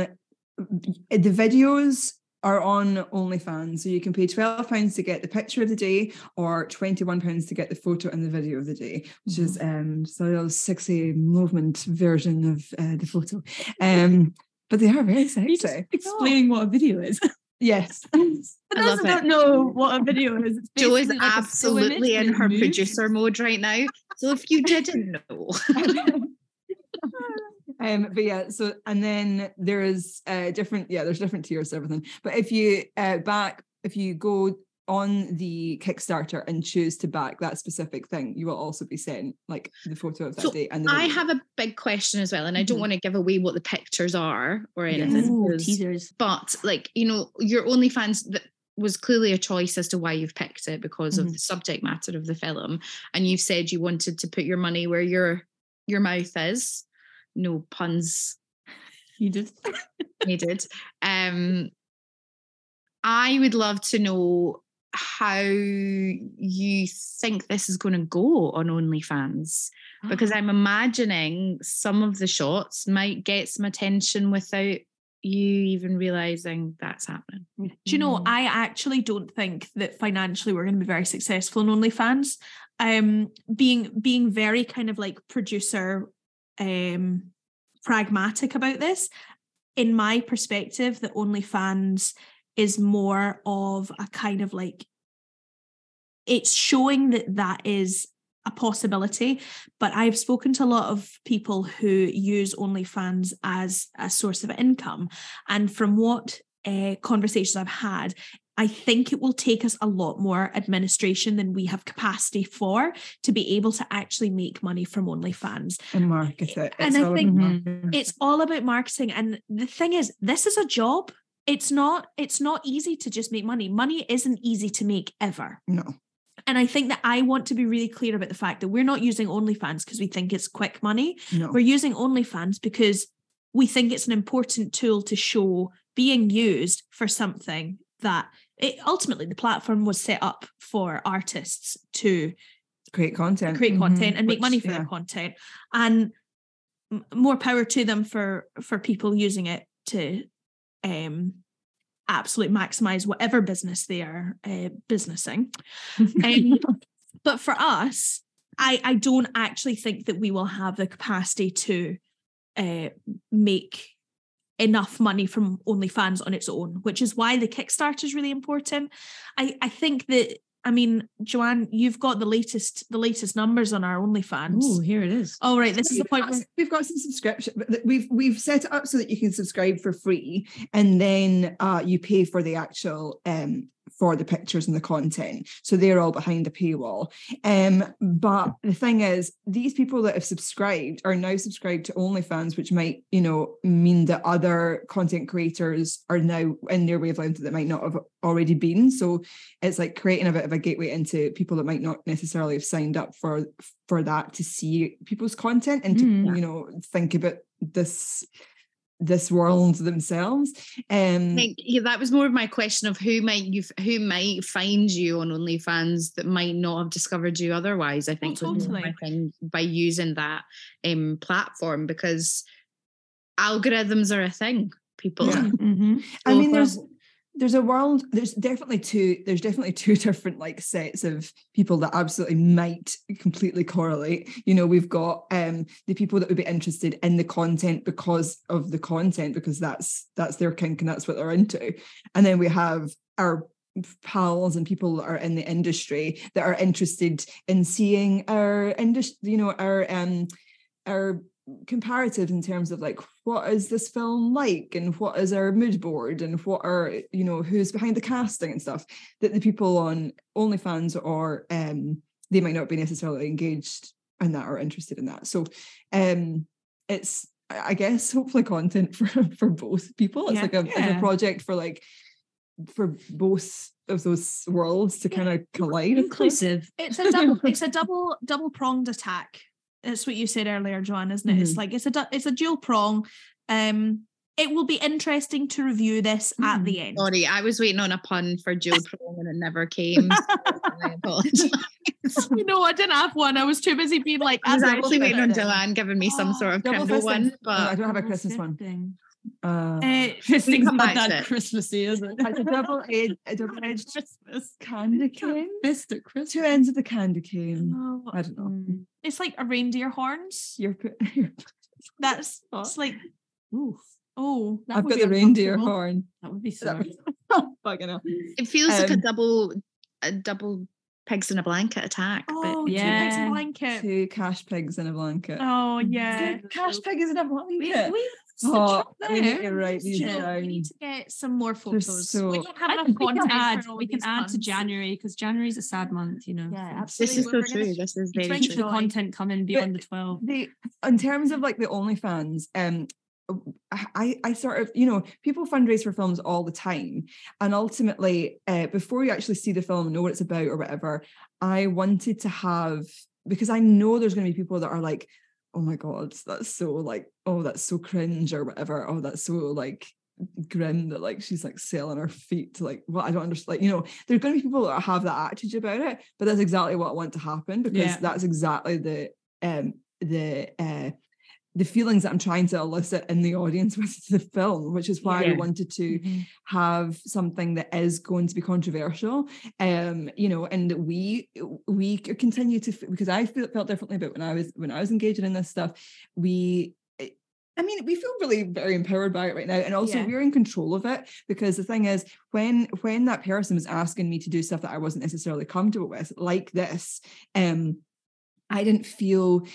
the videos are on OnlyFans. So you can pay £12 to get the picture of the day or £21 to get the photo and the video of the day, which is um so a little sexy movement version of uh, the photo. Um but they are very You just sexy. explaining what a video is. Yes. *laughs* For I those love that it. don't know what a video is, it's Joe is like a still image, absolutely in her moves. producer mode right now. So if you didn't know, *laughs* *laughs* um but yeah so and then there is uh different yeah there's different tiers to everything but if you uh back if you go on the kickstarter and choose to back that specific thing you will also be sent like the photo of that So day and the I have a big question as well, and I don't Mhm. want to give away what the pictures are or Yes. anything. Ooh, because- teasers. but like you know, your OnlyFans that was clearly a choice as to why you've picked it because of Mhm. the subject matter of the film, and you've said you wanted to put your money where your your mouth is. No puns You did. *laughs* needed. Um, I would love to know how you think this is going to go on OnlyFans because *gasps* I'm imagining some of the shots might get some attention without you even realizing that's happening. Do you know, I actually don't think that financially we're going to be very successful in OnlyFans. Um, being being very kind of like producer um pragmatic about this, in my perspective, that OnlyFans is more of a kind of like it's showing that that is a possibility. But I've spoken to a lot of people who use OnlyFans as a source of income. And from what uh, conversations I've had, I think it will take us a lot more administration than we have capacity for to be able to actually make money from OnlyFans. And market it. And I think. It's all about marketing. And the thing is, this is a job. It's not, it's not easy to just make money. Money isn't easy to make ever. no. And I think that I want to be really clear about the fact that we're not using OnlyFans because we think it's quick money. No. We're using OnlyFans because we think it's an important tool to show being used for something that it ultimately the platform was set up for artists to create content. create Mhm. content and make Which, money for yeah. their content and more power to them for for people using it to um absolutely maximize whatever business they are uh, businessing *laughs* um, but for us i i don't actually think that we will have the capacity to uh make enough money from OnlyFans on its own, which is why the Kickstarter is really important. I I think that I mean, Joanne, you've got the latest the latest numbers on our OnlyFans. Oh, here it is. Oh, right. This is the point. got, where- we've got some subscription, we've we've set it up so that you can subscribe for free, and then uh, you pay for the actual um, for the pictures and the content. So they're all behind a paywall. Um, but the thing is, these people that have subscribed are now subscribed to OnlyFans, which might you know mean that other content creators are now in their wavelength that might not have already been. So it's like creating a bit of a gateway into people that might not necessarily have signed up for for that to see people's content and to Mm. you know think about this this world themselves um I think yeah, that was more of my question of who might you who might find you on OnlyFans that might not have discovered you otherwise. I think was more totally. my thing by using that um platform because algorithms are a thing. People Yeah. *laughs* Mhm. i mean there's there's a world there's definitely two there's definitely *laughs* two different like sets of people that absolutely might completely correlate. You know we've got um the people that would be interested in the content because of the content because that's that's their kink and that's what they're into. And then we have our pals and people that are in the industry that are interested in seeing our industry you know our um our comparative in terms of like what is this film like and what is our mood board and what are you know who's behind the casting and stuff that the people on OnlyFans or um they might not be necessarily engaged in that or interested in that so um it's I guess *laughs* hopefully content for for both people it's Yeah. like a, it's a project for like for both of those worlds to kind of collide. *laughs* Inclusive. It's a double. it's a double double pronged attack. That's what you said earlier, Joanne, isn't it? It's like it's a it's a dual prong. Um, it will be interesting to review this at Mm. the end. Sorry, I was waiting on a pun for dual *laughs* Prong and it never came. so I apologize. *laughs* you know, I didn't have one. I was too busy being like. I was actually waiting on Dylan Joanne giving me some sort of Double Trimble fisting. one, No, I don't have a Christmas one. Uh, *laughs* thing's come not that it. Christmassy, is it? it's a double *laughs* edged, a double edged Christmas. candy cane. Fist at Christmas. Two ends of the candy cane. oh, I don't know. Mm. it's like a reindeer horns. You're *laughs* That's it's like Ooh, oh, that I've got the reindeer horn. That would be so. That- Fucking hell. it feels like a Um, double a double pigs in a blanket attack. oh, but yeah. yeah, blanket. Two cash pigs in a blanket. Oh yeah. Two cash pigs in a blanket. We, we, Oh, the we truth need to write these Jill, down. we need to get some more photos. so- we don't have I enough think we can content add. for We can add to. January because January is a sad month. You know. Yeah, absolutely. this is so We're gonna true. This is very the true. Joy. content coming beyond the twelve. the in terms of like the OnlyFans, um, I I sort of you know people fundraise for films all the time, and ultimately, uh, before you actually see the film, know what it's about or whatever, I wanted to have because I know there's going to be people that are like, oh my god, that's so like, oh that's so cringe or whatever, oh that's so like grim that like she's like selling her feet to like well I don't understand like you know there's going to be people that have that attitude about it but that's exactly what I want to happen because Yeah. that's exactly the um the uh the feelings that I'm trying to elicit in the audience *laughs* with the film which is why Yeah. we wanted to have something that is going to be controversial um you know and we we continue to because i feel, felt differently about when i was when i was engaging in this stuff we eh, I mean, we feel really very empowered by it right now, and also Yeah. we're in control of it because the thing is, when when that person was asking me to do stuff that I wasn't necessarily comfortable with, like this, um, I didn't feel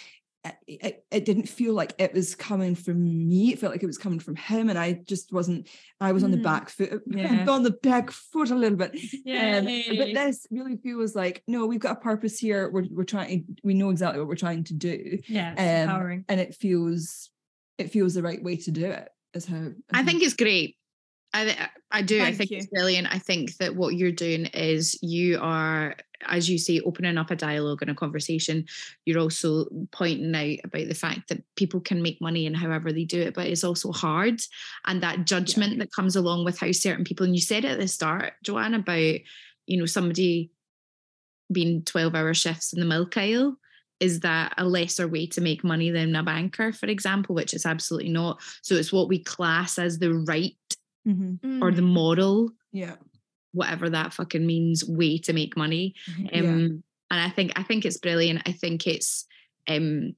it, it, it didn't feel like it was coming from me. It felt like it was coming from him, and I just wasn't. I was on the Mm. back foot, *laughs* Yeah. on the back foot a little bit. Yeah. Um, but this really feels like no, we've got a purpose here. We're we're trying. We know exactly what we're trying to do, Yeah, Um, empowering. and it feels it feels the right way to do it. Is how I how- think it's great. I I do. I think you. it's brilliant. I think that what you're doing is you are, as you say, opening up a dialogue and a conversation. You're also pointing out about the fact that people can make money and however they do it, but it's also hard. And that judgment that comes along with how certain people, and you said at the start, Joanne, about, you know, somebody being 12 hour shifts in the milk aisle. Is that a lesser way to make money than a banker, for example, which it's absolutely not. So it's what we class as the right Mhm. or the moral, yeah. whatever that fucking means, way to make money. Yeah. Um, and I think I think it's brilliant. I think it's um,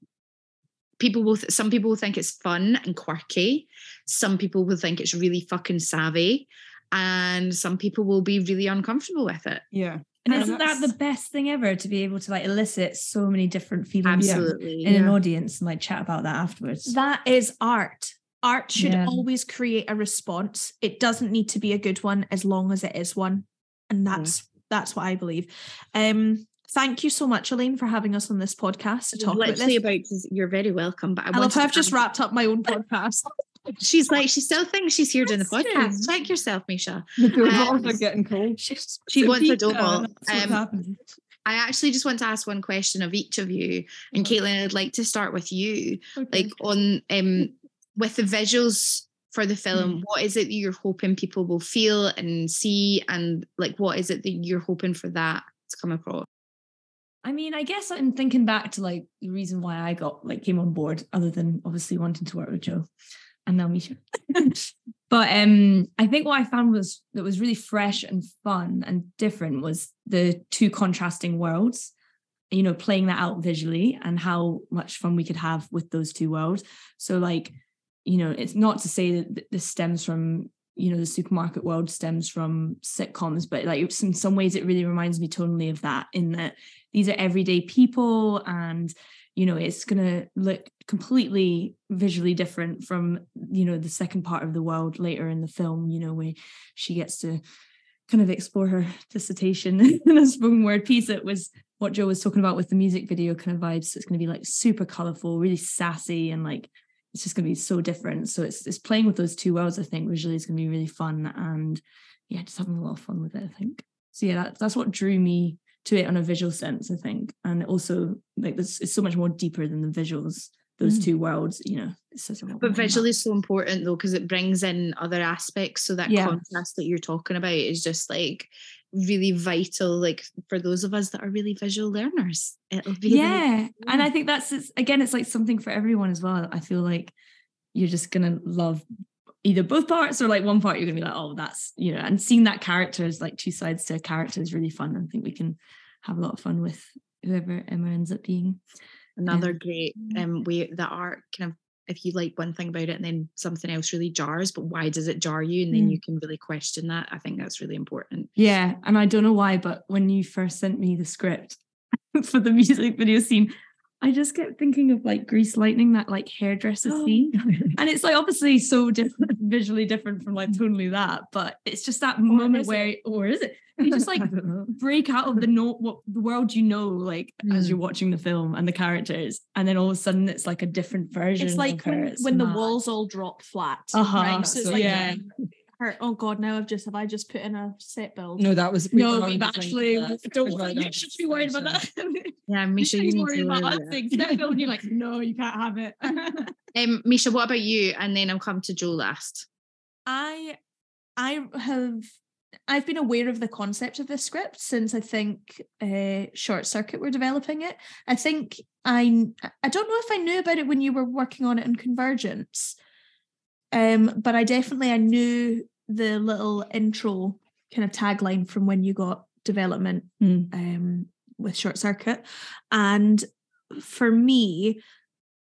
people will. Th- some people will think it's fun and quirky. Some people will think it's really fucking savvy, and some people will be really uncomfortable with it. Yeah. And And isn't that the best thing ever to be able to like elicit so many different feelings Absolutely. in an audience and like chat about that afterwards? That is art. Art should Yeah. always create a response. It doesn't need to be a good one as long as it is one. And that's that's what I believe. Um thank you so much, Elaine, for having us on this podcast to talk about Literally this. about you're very welcome. But I, I love wanted how to I've just wrapped up my own podcast. *laughs* She's like she still thinks she's here doing the podcast. Listen. Check yourself, Misha. *laughs* The two Um, balls are getting cold. She wants a double. Um. I actually just want to ask one question of each of you. And Caitlin, I'd like to start with you. Like on um with the visuals for the film, what is it that you're hoping people will feel and see? And like what is it that you're hoping for that to come across? I mean, I guess I'm thinking back to like the reason why I got like came on board, other than obviously wanting to work with Joe and now Misha. *laughs* but um, I think what I found was that was really fresh and fun and different was the two contrasting worlds. You know, playing that out visually and how much fun we could have with those two worlds. So, like, you know, it's not to say that this stems from you know the supermarket world stems from sitcoms, but like in some ways it really reminds me tonally of that in that these are everyday people and you know it's going to look completely visually different from you know the second part of the world later in the film you know where she gets to kind of explore her dissertation *laughs* in a spoken word piece. It was what joe was talking about with the music video kind of vibes. So it's going to be like super colorful really sassy and like it's just going to be so different so it's it's playing with those two worlds i think visually is going to be really fun and yeah just having a lot of fun with it i think so yeah that, that's what drew me to it on a visual sense, I think. And also like this it's so much more deeper than the visuals, those Mm. two worlds, you know. It's such a But visually is so important though, because it brings in other aspects. So that Yeah. contrast that you're talking about is just like really vital, like for those of us that are really visual learners. It'll be really- yeah. And I think that's it's, again, it's like something for everyone as well. I feel like you're just gonna love either both parts or like one part you're gonna be like, oh, that's you know, and seeing that character is like two sides to a character is really fun. I think we can have a lot of fun with whoever Emma ends up being. another great um way that art kind of if you like one thing about it and then something else really jars, but why does it jar you? And then Mm. you can really question that. I think that's really important. Yeah, and I don't know why, but when you first sent me the script *laughs* for the music video scene, I just kept thinking of like Grease Lightning, that like hairdresser scene. *laughs* And it's like obviously so different, visually different from like totally that, but it's just that moment is where, or is it? You just like *laughs* I don't know. break out of the know what the world you know, like as Mm. you're watching the film and the characters, and then all of a sudden it's like a different version. It's like when, when the walls all drop flat. Uh-huh, Right. So it's like yeah. Her, oh god, now I've just have I just put in a set build. No, that was No, were we've actually don't. Right, You should be worried about that. *laughs* Yeah, You Misha, should you be need worried to about worry other about things. That film, you're like, no, you can't have it. *laughs* Um, Misha, what about you? And then I'll come to Joe last. I I have I've been aware of the concept of this script since I think uh, Short Circuit were developing it. I think I I don't know if I knew about it when you were working on it in Convergence, um, but I definitely I knew the little intro kind of tagline from when you got development Mm. um, with Short Circuit, and for me,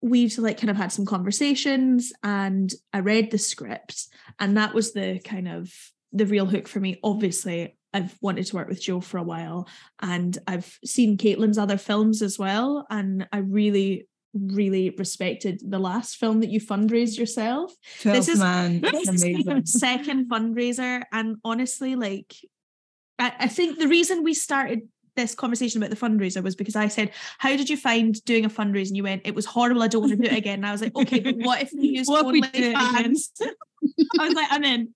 we've like kind of had some conversations, and I read the script, and that was the kind of the real hook for me. Obviously, I've wanted to work with Joe for a while, and I've seen Caitlin's other films as well, and I really, really respected the last film that you fundraised yourself. 12th is- man. *laughs* This is my *laughs* second fundraiser, and honestly, like, I, I think the reason we started this conversation about the fundraiser was because I said, "How did you find doing a fundraiser?" And you went, "It was horrible. I don't want to do it again." And I was like, "Okay, but what if we *laughs* use What if we do it again? OnlyFans?" I was like, I'm in.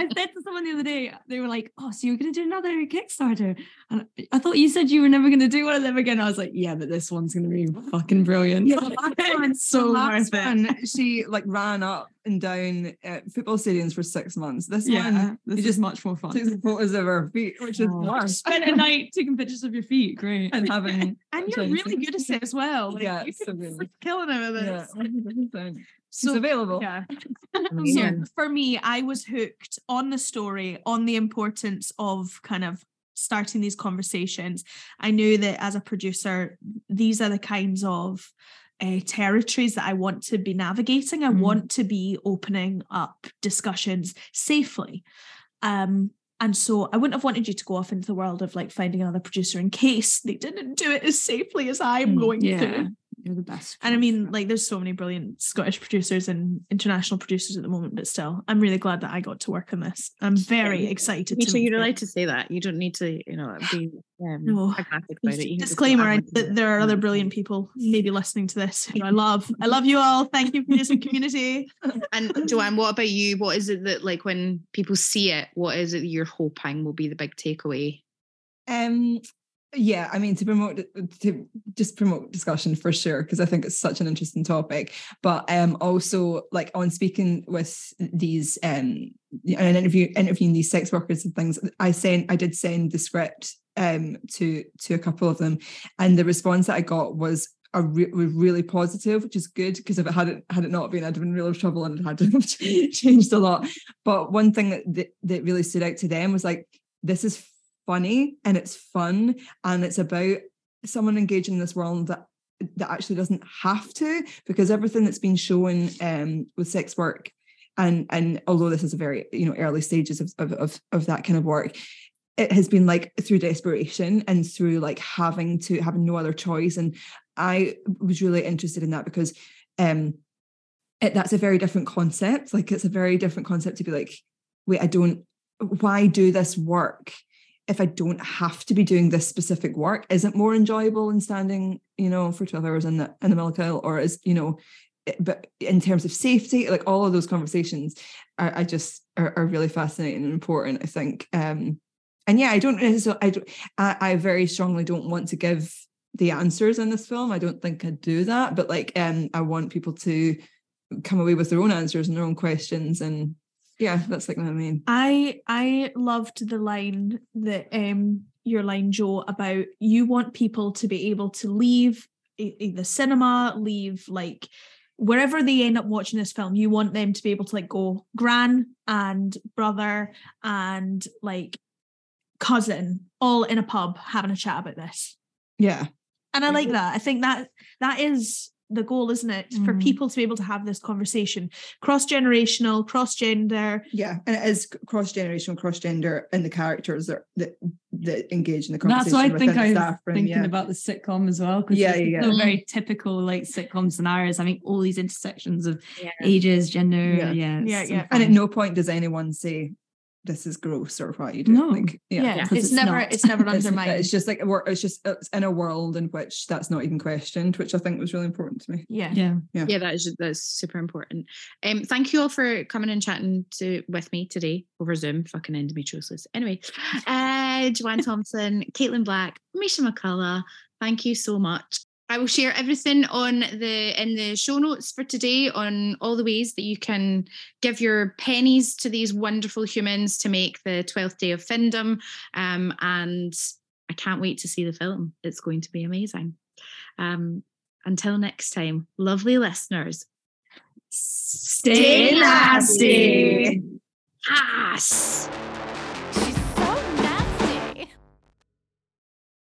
I said to someone the other day, they were like, "Oh, so you're going to do another Kickstarter?" And I thought you said you were never going to do one of them again. I was like, "Yeah, but this one's going to be fucking brilliant." Yeah, *laughs* the last one, so worth it. she like ran up and down football stadiums for six months. This yeah, one, this is just much more fun. took some photos of her feet, which is Oh. worse. *laughs* Spent a night taking pictures of your feet. Great. And having *laughs* And you're really good at it as well. Like, Yeah, so good. killing it with it. yeah, 100%. So it's available. Yeah. *laughs* *laughs* So for me, I was hooked on the story, on the importance of kind of starting these conversations. I knew that as a producer, these are the kinds of uh, territories that I want to be navigating. I Mm. want to be opening up discussions safely. Um, and so I wouldn't have wanted you to go off into the world of like finding another producer in case they didn't do it as safely as I'm Mm, going yeah. to. You're the best. And I mean, like, there's so many brilliant Scottish producers and international producers at the moment, but still, I'm really glad that I got to work on this. I'm very excited Me to too, you're allowed to say that. You don't need to, you know, be um, No. pragmatic about it. You can just go, Disclaimer: "I'm I, with you." that there are other brilliant people maybe listening to this who I love. I love you all. Thank you for this *laughs* community. And Joanne, what about you? What is it that, like, when people see it, what is it you're hoping will be the big takeaway? Um, yeah, I mean to promote to just promote discussion for sure because I think it's such an interesting topic. But um, also like on speaking with these um and interview interviewing these sex workers and things, I sent I did send the script um to to a couple of them, and the response that I got was a re- was really positive, which is good because if it hadn't had it not been, I'd have been in real trouble and it had *laughs* changed a lot. But one thing that, that that really stood out to them was like this is funny and it's fun and it's about someone engaging in this world that that actually doesn't have to because everything that's been shown um with sex work and and although this is a very you know early stages of of of, of that kind of work it has been like through desperation and through like having to having no other choice. And i was really interested in that because um it, that's a very different concept. Like it's a very different concept to be like wait i don't why do this work if I don't have to be doing this specific work, is it more enjoyable than standing, you know, for 12 hours in the in the milk aisle? Or is, you know, it- but in terms of safety, like all of those conversations are, I just are, are really fascinating and important, I think. Um and yeah, I don't necessarily I don't I, I very strongly don't want to give the answers in this film. I don't think I'd do that, but like um I want people to come away with their own answers and their own questions and yeah, that's like what I mean. I I loved the line that um your line Joe about you want people to be able to leave the cinema, leave like wherever they end up watching this film, you want them to be able to like go gran and brother and like cousin all in a pub having a chat about this. Yeah. And I like that. I think that that is the goal, isn't it? For Mhm. people to be able to have this conversation, cross generational, cross gender. Yeah, and it is cross generational, cross gender, and the characters that that, that engage in the conversation. That's conversation. what I think I the was staff room, thinking yeah. about the sitcom as well. Because Yeah, yeah, yeah, yeah. yeah. very typical like sitcom scenarios. I mean, all these intersections of Yeah. ages, gender. Yeah. Yeah, Yeah, yeah. And at no point does anyone say this is gross or what you do. No. Like, yeah. Yeah, it's, it's never not. it's never *laughs* It's, undermined. it's just like it's just it's in a world in which that's not even questioned, which I think was really important to me. yeah. yeah. yeah that is that's super important um thank you all for coming and chatting to with me today over zoom fucking endometriosis anyway *laughs* uh joanne thompson caitlin black misha mccullough thank you so much I will share everything on the in the show notes for today on all the ways that you can give your pennies to these wonderful humans to make the 12th day of Findom. Um, and I can't wait to see the film. It's going to be amazing. Um, until next time, lovely listeners, Stay nasty. Yes.